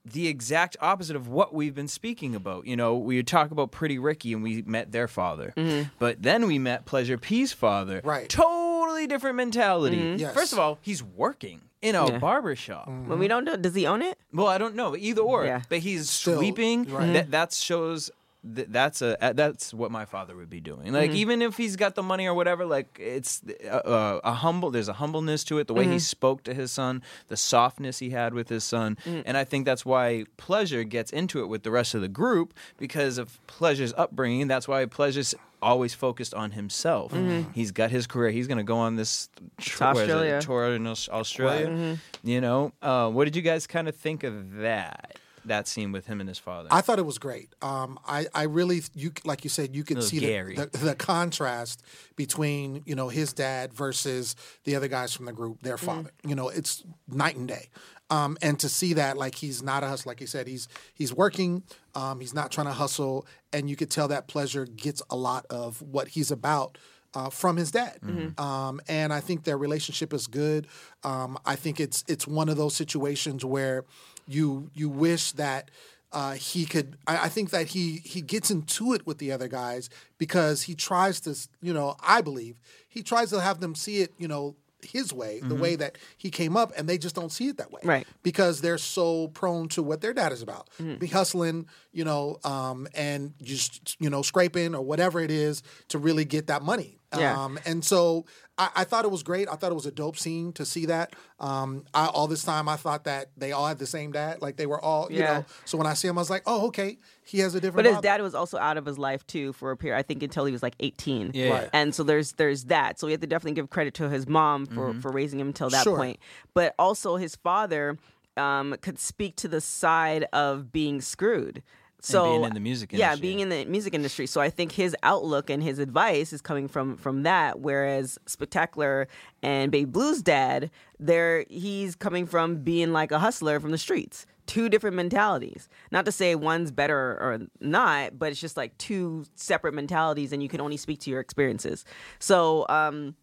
the exact opposite of what we've been speaking about. You know, we would talk about Pretty Ricky and we met their father, mm-hmm. but then we met Pleasure P's father. Right. Totally different mentality. Mm-hmm. Yes. First of all, he's working in a Yeah. barber shop. Mm-hmm. When we don't know, does he own it? Well, I don't know, either or. Yeah. But he's Still, sweeping. right. That that shows. Th- That's a uh, that's what my father would be doing. Like mm-hmm. even if he's got the money or whatever, like it's a, a, a humble. There's a humbleness to it. The way he mm-hmm. spoke to his son, the softness he had with his son, mm. and I think that's why pleasure gets into it with the rest of the group because of pleasure's upbringing. That's why pleasure's always focused on himself. Mm-hmm. He's got his career. He's going to go on this tr- where is it? Australia. tour in Aus- Australia. You know, uh, what did you guys kind of think of that? That scene with him and his father. I thought it was great. Um, I, I really, you like you said, you can see the, the, the contrast between you know his dad versus the other guys from the group, their father. You know, it's night and day. Um, and to see that, like he's not a hustler, like you said, he's he's working. Um, he's not trying to hustle, and you could tell that pleasure gets a lot of what he's about uh, from his dad. Um, and I think their relationship is good. Um, I think it's it's one of those situations where you you wish that uh, he could. I, I think that he he gets into it with the other guys because he tries to. You know, I believe he tries to have them see it. You know. His way, the way that he came up, and they just don't see it that way, Right. Because they're so prone to what their dad is about, Mm-hmm. be hustling, you know, um, and just you know scraping or whatever it is to really get that money. Yeah. Um, and so I, I thought it was great. I thought it was a dope scene to see that. Um, I, all this time I thought that they all had the same dad, like they were all, you Yeah. know. So when I see him, I was like, oh, okay, he has a different. But his father. dad was also out of his life too for a period. I think until he was like 18. Yeah. Right. And so there's there's that. So we have to definitely give credit to his mom for Mm-hmm. for raising him until that Sure. point. But also his father um, could speak to the side of being screwed. So being in the music yeah, being in the music industry. So I think his outlook and his advice is coming from from that. Whereas Spectacular and babe Blues dad, there he's coming from being like a hustler from the streets. Two different mentalities. Not to say one's better or not, but it's just like two separate mentalities, and you can only speak to your experiences. So. um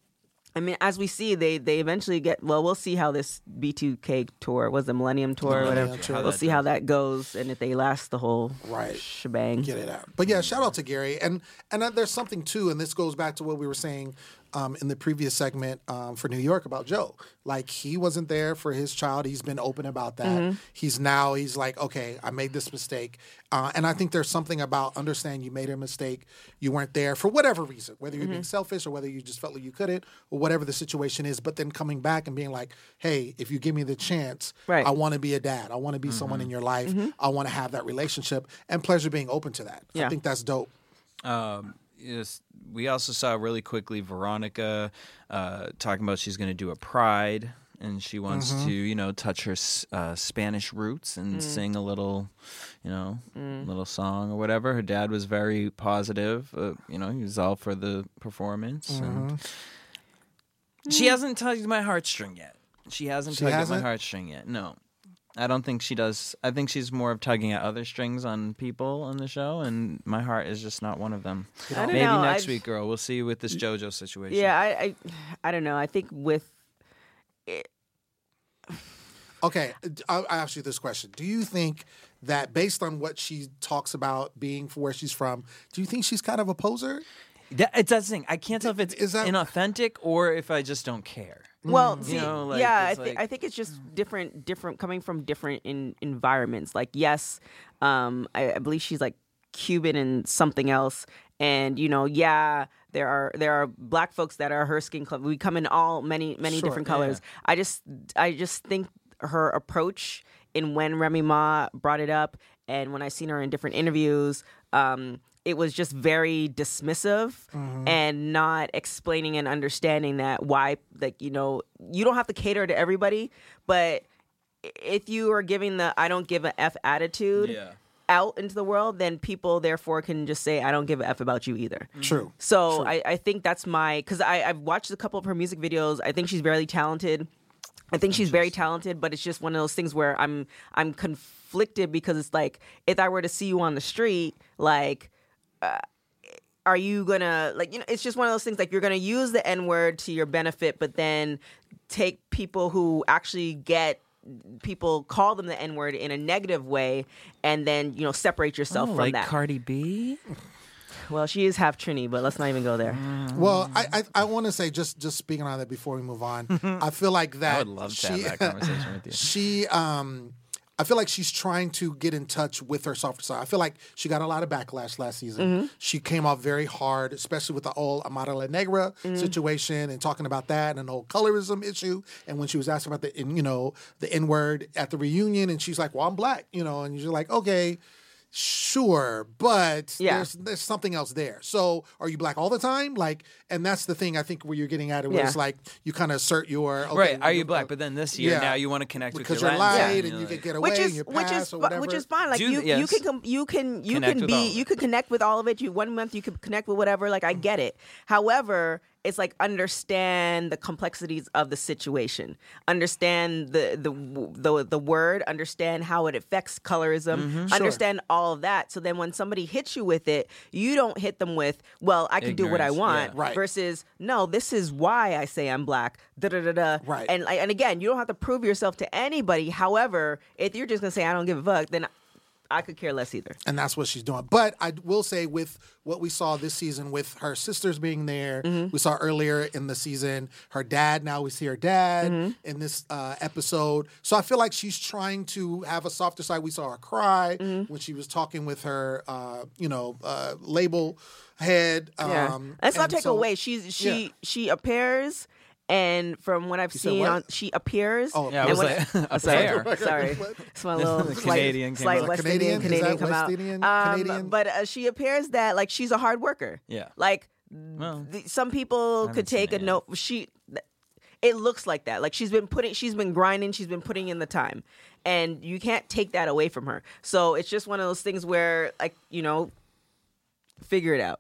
I mean, as we see, they they eventually get. Well, we'll see how this B2K tour was the Millennium Tour, or Millennium whatever. Tour. We'll see how that goes, and if they last the whole Right. shebang. get it out. But yeah, shout out to Gary. And and uh, there's something too, and this goes back to what we were saying um, in the previous segment um, for New York about Joe. Like he wasn't there for his child. He's been open about that. He's now he's like, okay, I made this mistake, uh, and I think there's something about understanding you made a mistake. You weren't there for whatever reason, whether you're being selfish or whether you just felt like you couldn't, or whatever the situation is. But then coming back and being like, hey, if you give me the chance, Right. I want to be a dad. I want to be someone in your life. I want to have that relationship, and pleasure being open to that. I think that's dope. Um, yes, we also saw really quickly Veronica uh, talking about she's going to do a Pride, and she wants Mm-hmm. to, you know, touch her uh, Spanish roots and sing a little, you know, little song or whatever. Her dad was very positive. Uh, you know, he was all for the performance. Mm-hmm. And she hasn't tugged my heartstring yet. She hasn't She tugged hasn't? my heartstring yet. No. I don't think she does. I think she's more of tugging at other strings on people on the show, and my heart is just not one of them. I don't Maybe know, next I- week, girl. We'll see you with this JoJo situation. Yeah, I, I, I don't know. I think with Okay, I'll, I'll ask you this question: Do you think that, based on what she talks about being for where she's from, do you think she's kind of a poser? That, it's that thing. I can't tell if it's Is that- inauthentic or if I just don't care. Well, see, know, like, yeah, I think like- I think it's just different, different coming from different in, environments. Like, yes, um, I, I believe she's like Cuban and something else, and you know, yeah, there are there are black folks that are her skin color. We come in all many many Sure, different colors. I just I just think her approach in when Remy Ma brought it up, and when I seen her in different interviews. Um, it was just very dismissive mm-hmm. and not explaining and understanding that why like you know you don't have to cater to everybody but if you are giving the i don't give a f attitude Yeah. out into the world, then people therefore can just say, "I don't give a f about you either." Mm-hmm. True. So I, I think that's my because I've watched a couple of her music videos. I think she's very talented. I think she's very talented, but it's just one of those things where I'm I'm conflicted because it's like if I were to see you on the street, like. Uh, are you gonna like you know it's just one of those things like you're gonna use the n word to your benefit but then take people who actually get people call them the n word in a negative way and then you know separate yourself Oh, from like that Cardi B. well she is half trini but let's not even go there Well, I I, I want to say just just speaking on that before we move on. I feel like that I would love to have that conversation with you. she um I feel like she's trying to get in touch with her softer side. I feel like she got a lot of backlash last season. Mm-hmm. She came off very hard, especially with the old Amara La Negra Mm-hmm. situation and talking about that and the whole colorism issue. And when she was asked about the you know the N word at the reunion, and she's like, "Well, I'm black," you know, and you're like, "Okay." Sure, but Yeah. there's there's something else there. So, are you black all the time? Like, and that's the thing I think where you're getting at it, where Yeah. it's like you kind of assert your okay, right? Are you you're- black? But then this year, yeah. now you want to connect because with you're light side, and you you're can get away which is your which is or fu- whatever. which is fine. Like Do you yes. you can com- you can you Connect can be you it. can connect with all of it. You one month you can connect with whatever. Like I mm-hmm. get it. However, it's like understand the complexities of the situation. Understand the the the the word. Understand how it affects colorism. Mm-hmm. Understand all of that. So then when somebody hits you with it, you don't hit them with, "Well, I can do what I want." yeah. Right. Versus, "No, this is why I say I'm black." Da da da da. Right. And and again, you don't have to prove yourself to anybody. However, if you're just gonna say I don't give a fuck, then I could care less either. and that's what she's doing. But I will say, with what we saw this season, with her sisters being there, Mm-hmm. we saw earlier in the season her dad. Now we see her dad Mm-hmm. in this uh, episode. So I feel like she's trying to have a softer side. We saw her cry Mm-hmm. when she was talking with her, uh, you know, uh, label head. Yeah. Um, Let's not take so- away. She's she Yeah. she appears. And from what I've said seen, what? on, she appears. Oh, Yeah, I and was when- like, a sorry, pair. sorry, it's my little slight, Canadian slight. West Canadian? Indian Canadian come West out. Indian? Um, Canadian? But uh, she appears that like she's a hard worker. Yeah. like Well, th- some people could take a it note. She, it looks like that. Like she's been putting, she's been grinding, she's been putting in the time, and you can't take that away from her. So it's just one of those things where, like, you know, figure it out.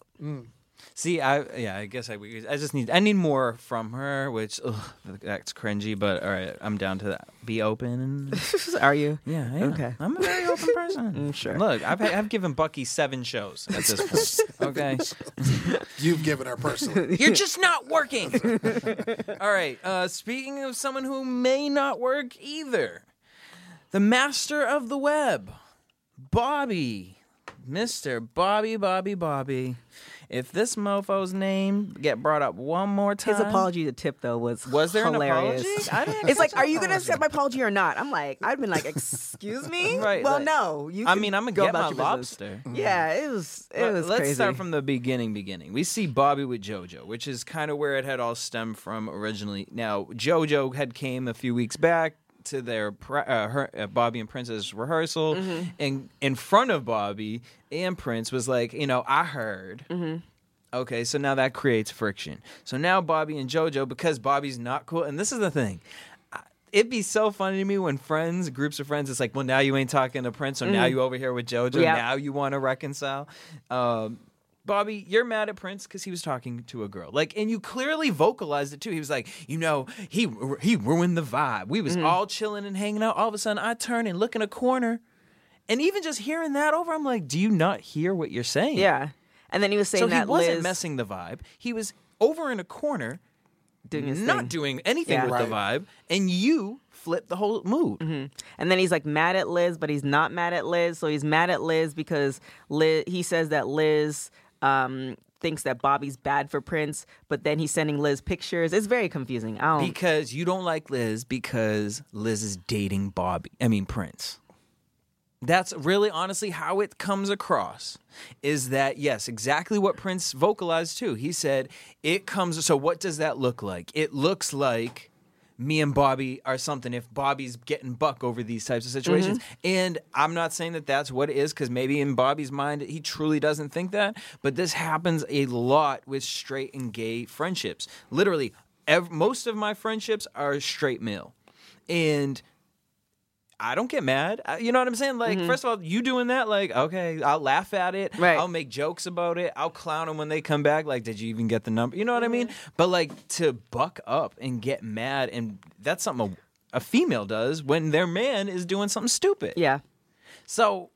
See, I yeah, I guess I I just need I need more from her, which ugh, that's cringy. But all right, I'm down to that. Be open Are you? yeah, yeah. Okay. I'm a very open person. sure. Look, I've I've given Bucky seven shows at this point. Okay, You've given her personally. you're just not working. all right. Uh, speaking of someone who may not work either, the master of the web, Bobby, Mister Bobby, Bobby, Bobby. If this mofo's name get brought up one more time, His apology to Tip though was Was there hilarious. an apology? It's like, are you an gonna accept my apology or not? I'm like, I've been like, excuse me. Right, Well, like- no. You. I mean, I'm gonna go get about my your business. lobster. Yeah, mm-hmm. it was. It Let- was Let's crazy. start from the beginning. Beginning. We see Bobby with JoJo, which is kind of where it had all stemmed from originally. Now, JoJo had came a few weeks back to their uh, her, uh, Bobby and Prince's rehearsal, Mm-hmm. and in front of Bobby and Prince was like, you know, I heard. Mm-hmm. Okay, so now that creates friction. So now Bobby and JoJo, because Bobby's not cool, and this is the thing. I- It'd be so funny to me when friends, groups of friends, it's like, well, now you ain't talking to Prince, so now you over here with JoJo. Yeah. Now you want to reconcile. Um, Bobby, you're mad at Prince because he was talking to a girl. Like, and you clearly vocalized it too. He was like, you know, he he ruined the vibe. We was mm-hmm. all chilling and hanging out. All of a sudden, I turn and look in a corner, and even just hearing that over, I'm like, do you not hear what you're saying? Yeah, and then he was saying So he wasn't Liz messing the vibe. He was over in a corner, doing his not thing. doing anything Yeah. with the vibe, and you flipped the whole mood. Mm-hmm. And then he's like mad at Liz, but he's not mad at Liz. So he's mad at Liz because Liz, he says that Liz um, thinks that Bobby's bad for Prince, but then he's sending Liz pictures. It's very confusing. I don't. Because you don't like Liz because Liz is dating Bobby. I mean Prince. That's really honestly how it comes across. Is that yes, exactly what Prince vocalized too. He said it comes so what does that look like? It looks like me and Bobby are something if Bobby's getting buck over these types of situations. Mm-hmm. And I'm not saying that that's what it is because maybe in Bobby's mind he truly doesn't think that, but this happens a lot with straight and gay friendships. Literally, ev- most of my friendships are straight male. And I don't get mad. You know what I'm saying? Like, mm-hmm. first of all, you doing that, like, okay, I'll laugh at it. Right. I'll make jokes about it. I'll clown them when they come back. Like, did you even get the number? You know what I mean? Mm-hmm. But like to buck up and get mad, and that's something a, a female does when their man is doing something stupid. Yeah. So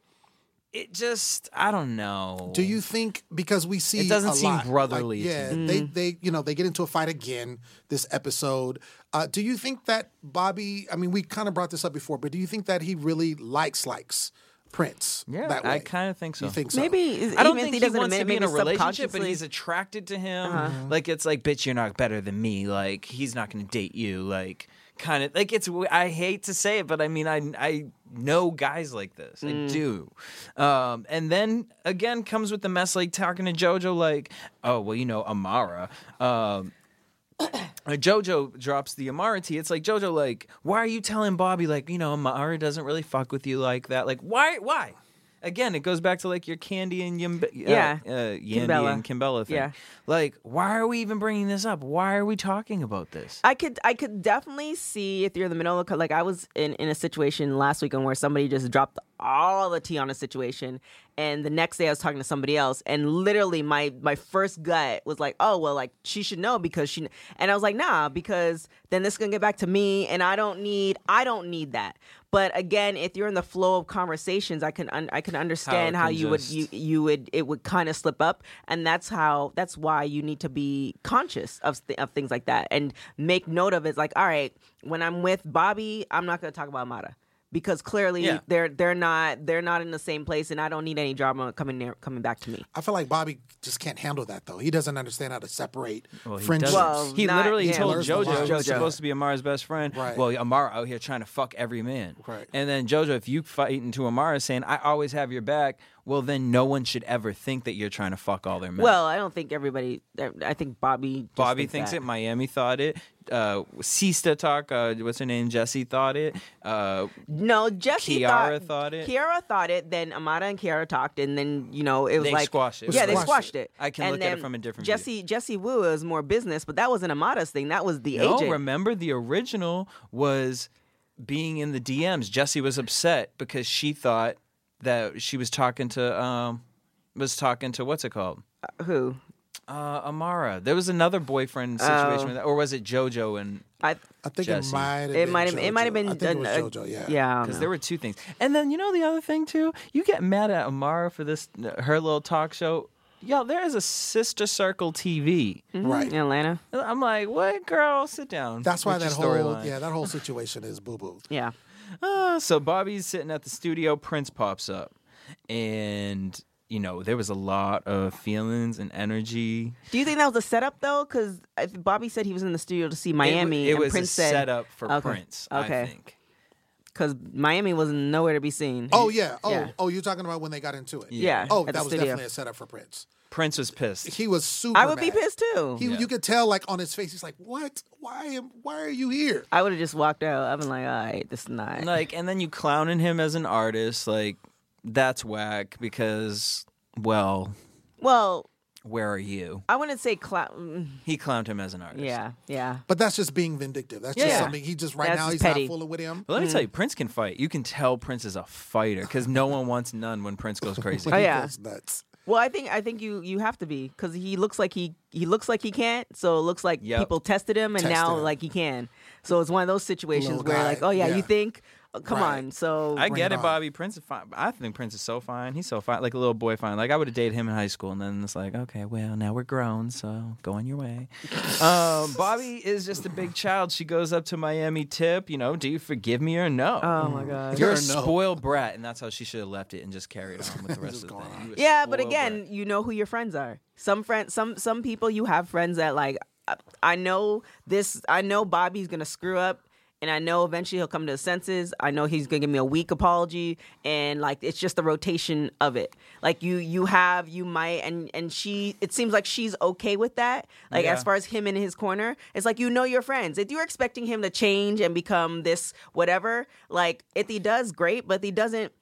it just, I don't know. Do you think because we see It doesn't a seem lot, brotherly like, yeah, Mm. they they you know they get into a fight again this episode. Uh, do you think that Bobby? I mean, we kind of brought this up before, but do you think that he really likes likes Prince? Yeah, that I way? kind of think so. You think so? Maybe I don't even think he, he doesn't wants to be in a relationship, but he's attracted to him. Uh-huh. Like it's like, bitch, you're not better than me. Like he's not going to date you. Like kind of like it's. I hate to say it, but I mean, I I know guys like this. Mm. I do. Um, and then again comes with the mess, like talking to JoJo, like, oh well, you know, Amara. Um, Jojo drops the Amara tea. It's like Jojo, like, why are you telling Bobby, like, you know, Amara doesn't really fuck with you like that? Like, why? Why? Again, it goes back to like your Candy and Yim, uh, Yeah. uh, Yandy Kimbella. and Kimbella thing. Yeah. Like, why are we even bringing this up? Why are we talking about this? I could I could definitely see if you're in the middle of like I was in in a situation last weekend where somebody just dropped all the tea on a situation and the next day I was talking to somebody else and literally my my first gut was like oh well like she should know because she and I was like nah because then this is going to get back to me and I don't need I don't need that but again if you're in the flow of conversations I can un, I can understand how, can you would you you would it would kind of slip up and that's how that's why you need to be conscious of th- of things like that and make note of it. It's like all right when i'm with bobby i'm not going to talk about mata because clearly Yeah. they're they're not they're not in the same place and i don't need any drama coming near, coming back to me I feel like Bobby just can't handle that though. He doesn't understand how to separate Well, he friendships. Well, he literally him. told Blurs JoJo line. he was supposed to be Amara's best friend. Right. Well, Amara out here trying to fuck every man. Right. And then JoJo, if you fight into Amara saying, I always have your back, well, then no one should ever think that you're trying to fuck all their men. well i don't think everybody i think bobby just Bobby thinks that. it. Miami thought it. Uh, Sista talk. Uh, what's her name? Jesse thought it. Uh, no jesse Kiara thought, thought it. kiara thought it then Amara and kiara talked and then you know it was They like squashed it. yeah they Squashed squashed it. it, I can And look at it from a different view. jesse jesse Woo is more business but that wasn't Amara's thing that was the no, agent remember the original was being in the DMs. Jesse was upset because she thought that she was talking to um was talking to what's it called who uh Amara. There was another boyfriend situation Oh. with that, or was it JoJo and i I think Jesse. it might have it been might have it might have JoJo. been I think it was uh, JoJo. Yeah. yeah because there were two things. And then you know the other thing too, you get mad at Amara for this her little talk show. Yo, there is a sister circle TV. Right. in Atlanta. I'm like, what, girl? Sit down. That's why with that whole storyline. yeah that whole situation is boo boo. Yeah. Uh, so Bobby's sitting at the studio. Prince pops up, and you know there was a lot of feelings and energy. Do you think that was a setup though? Because Bobby said he was in the studio to see Miami, It, and was Prince a said setup for Okay. Prince. Okay. I think. because Miami was nowhere to be seen. Oh yeah. Oh Yeah. oh, you're talking about when they got into it. yeah. Oh, at that was studio. definitely a setup for Prince. Prince was pissed. He was super. I would be pissed too. He, you could tell, like on his face, he's like, "What? Why am? Why are you here?" I would have just walked out. I've been like, all right, this is not. Like, and then you clowning him as an artist. Like, that's whack because, well, well, where are you? I wouldn't say clown. Mm. He clowned him as an artist. Yeah, yeah. But that's just being vindictive. That's just Yeah. something he just right That's now just he's petty. not fooling with him. Um. But let me tell mm. you, Prince can fight. You can tell Prince is a fighter because no one wants none when Prince goes crazy. Oh, He yeah. goes nuts. Well, I think I think you you have to be because he looks like he he looks like he can't. So it looks like Yep. people tested him and Tested now him. like he can. So it's one of those situations Little where guy, like, oh yeah, yeah. you think? Come Right. on. So I get it it, on. Bobby. Prince is fine. I think Prince is so fine. He's so fine, like a little boy fine. Like I would have dated him in high school, and then it's like, okay, well, now we're grown, so go on your way. um, Bobby is just a big child. She goes up to Miami Tip. You know, do you forgive me or no? oh my god. You're a no. spoiled brat, and that's how she should have left it and just carried on with the rest of the gone thing. Yeah, but again, brat. you know who your friends are. Some friends, some some people, you have friends that like. I- I know this. I know Bobby's gonna screw up, and I know eventually he'll come to his senses. I know he's gonna give me a weak apology, and like it's just the rotation of it. Like you, you have, you might, and and she. It seems like she's okay with that. Like Yeah. as far as him in his corner, it's like you know your friends. If you're expecting him to change and become this whatever, like if he does, great. But if he doesn't.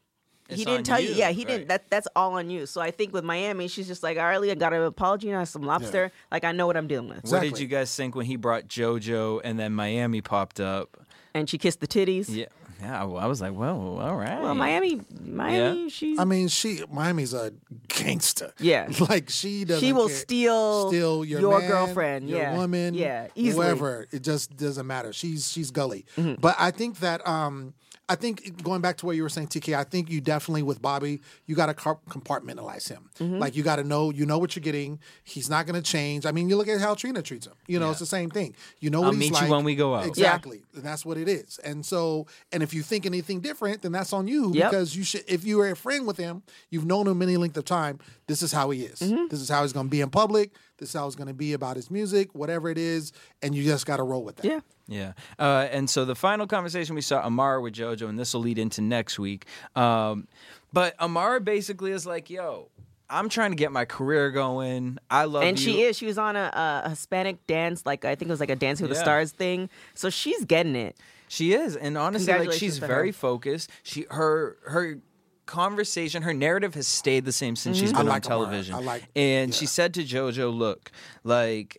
It's he didn't tell you. you, Yeah, he right. didn't. That that's all on you. So I think with Miami, she's just like, all right, I got an apology and I have some lobster. Like I know what I'm dealing with. What did you guys think when he brought JoJo and then Miami popped up? And she kissed the titties. Yeah, Yeah, well, I was like, well, all right. Well, Miami, Miami, she's I mean, she Miami's a gangster. Yeah. like she doesn't. She will care. steal steal your, your man, girlfriend, your yeah. woman, Yeah, easily. whoever. It just doesn't matter. She's she's gully. Mm-hmm. But I think that um, I think going back to what you were saying, TK. I think you definitely with Bobby, you got to compartmentalize him. Mm-hmm. Like you got to know, you know what you're getting. He's not going to change. I mean, you look at how Trina treats him. You know, it's the same thing. You know what I'll he's meet you like. when we go out. Exactly, and that's what it is. And so, and if you think anything different, then that's on you Yep. because you should. If you are a friend with him, you've known him any length of time. This is how he is. Mm-hmm. This is how he's going to be in public. This is how he's going to be about his music, whatever it is, and you just got to roll with that. yeah. Yeah. Uh, and so the final conversation we saw Amara with JoJo, and this will lead into next week. Um, but Amara basically is like, yo, I'm trying to get my career going. I love And you. she is. She was on a, a Hispanic dance, like I think it was like a Dancing with the Stars thing. So she's getting it. She is, and honestly, like she's very her. focused. She her her conversation, her narrative has stayed the same since she's been like on television. I like- and she said to JoJo, "Look, like."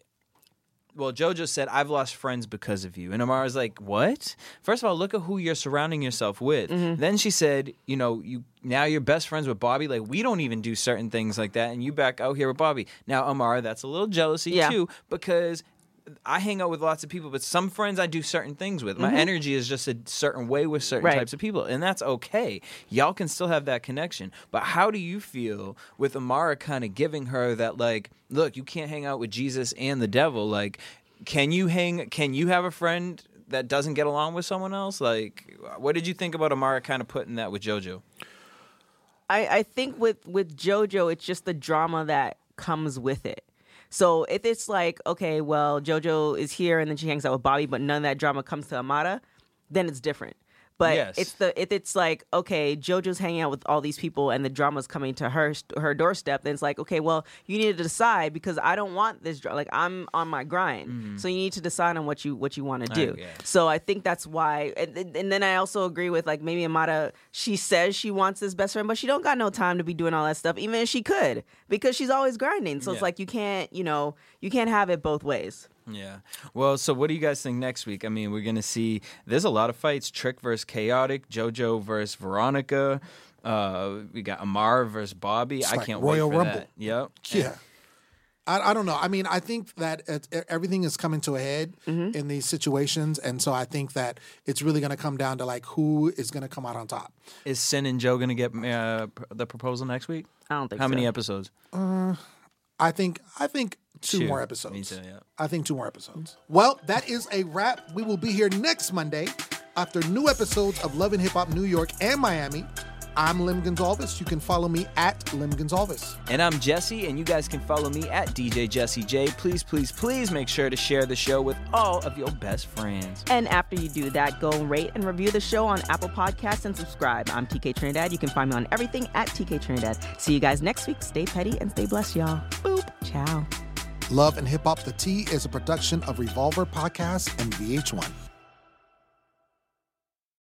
Well, JoJo said, I've lost friends because of you. And Amara's like, What? First of all, look at who you're surrounding yourself with. Mm-hmm. Then she said, You know, you now you're best friends with Bobby. Like, we don't even do certain things like that. And you back out here with Bobby. Now, Amara, that's a little jealousy Yeah. too, because I hang out with lots of people, but some friends I do certain things with. My energy is just a certain way with certain Mm-hmm. Right. types of people, and that's okay. Y'all can still have that connection. But how do you feel with Amara kind of giving her that, like, look, you can't hang out with Jesus and the devil? Like, can you hang? Can you have a friend that doesn't get along with someone else? Like, what did you think about Amara kind of putting that with JoJo? I, I think with with JoJo, it's just the drama that comes with it. So if it's like, okay, well, JoJo is here and then she hangs out with Bobby, but none of that drama comes to Amara, then it's different. But Yes. it's the if it's like, okay, JoJo's hanging out with all these people and the drama's coming to her her doorstep, then it's like, okay, well, you need to decide because I don't want this like I'm on my grind. Mm-hmm. So you need to decide on what you what you want to do. yeah. So I think that's why, and, and and then I also agree with like maybe Amara. She says she wants this best friend, but she don't got no time to be doing all that stuff, even if she could, because she's always grinding. So it's like you can't, you know, you can't have it both ways. Yeah. Well, so what do you guys think next week? I mean, we're gonna see. There's a lot of fights: Trick versus Khaotic, JoJo versus Veronica. Uh, we got Amar versus Bobby. I like can't Royal wait for Rumble. that. Yep. Yeah. I, I don't know. I mean, I think that it, it- everything is coming to a head Mm-hmm. in these situations, and so I think that it's really going to come down to like who is going to come out on top. Is Cyn and Joe gonna get uh, the proposal next week? I don't think How so. many episodes? I think I think two, Two. more Me episodes. too, yeah. I think two more episodes. Well, that is a wrap. We will be here next Monday after new episodes of Love and Hip Hop New York and Miami. I'm Lim Gonzalez. You can follow me at Lim Gonzalez. And I'm Jesse, and you guys can follow me at DJ Jesse J. Please, please, please make sure to share the show with all of your best friends. And after you do that, go rate and review the show on Apple Podcasts and subscribe. I'm TK Trinidad. You can find me on everything at TK Trinidad. See you guys next week. Stay petty and stay blessed, y'all. Boop. Ciao. Love and Hip Hop The T is a production of Revolver Podcast and VH1.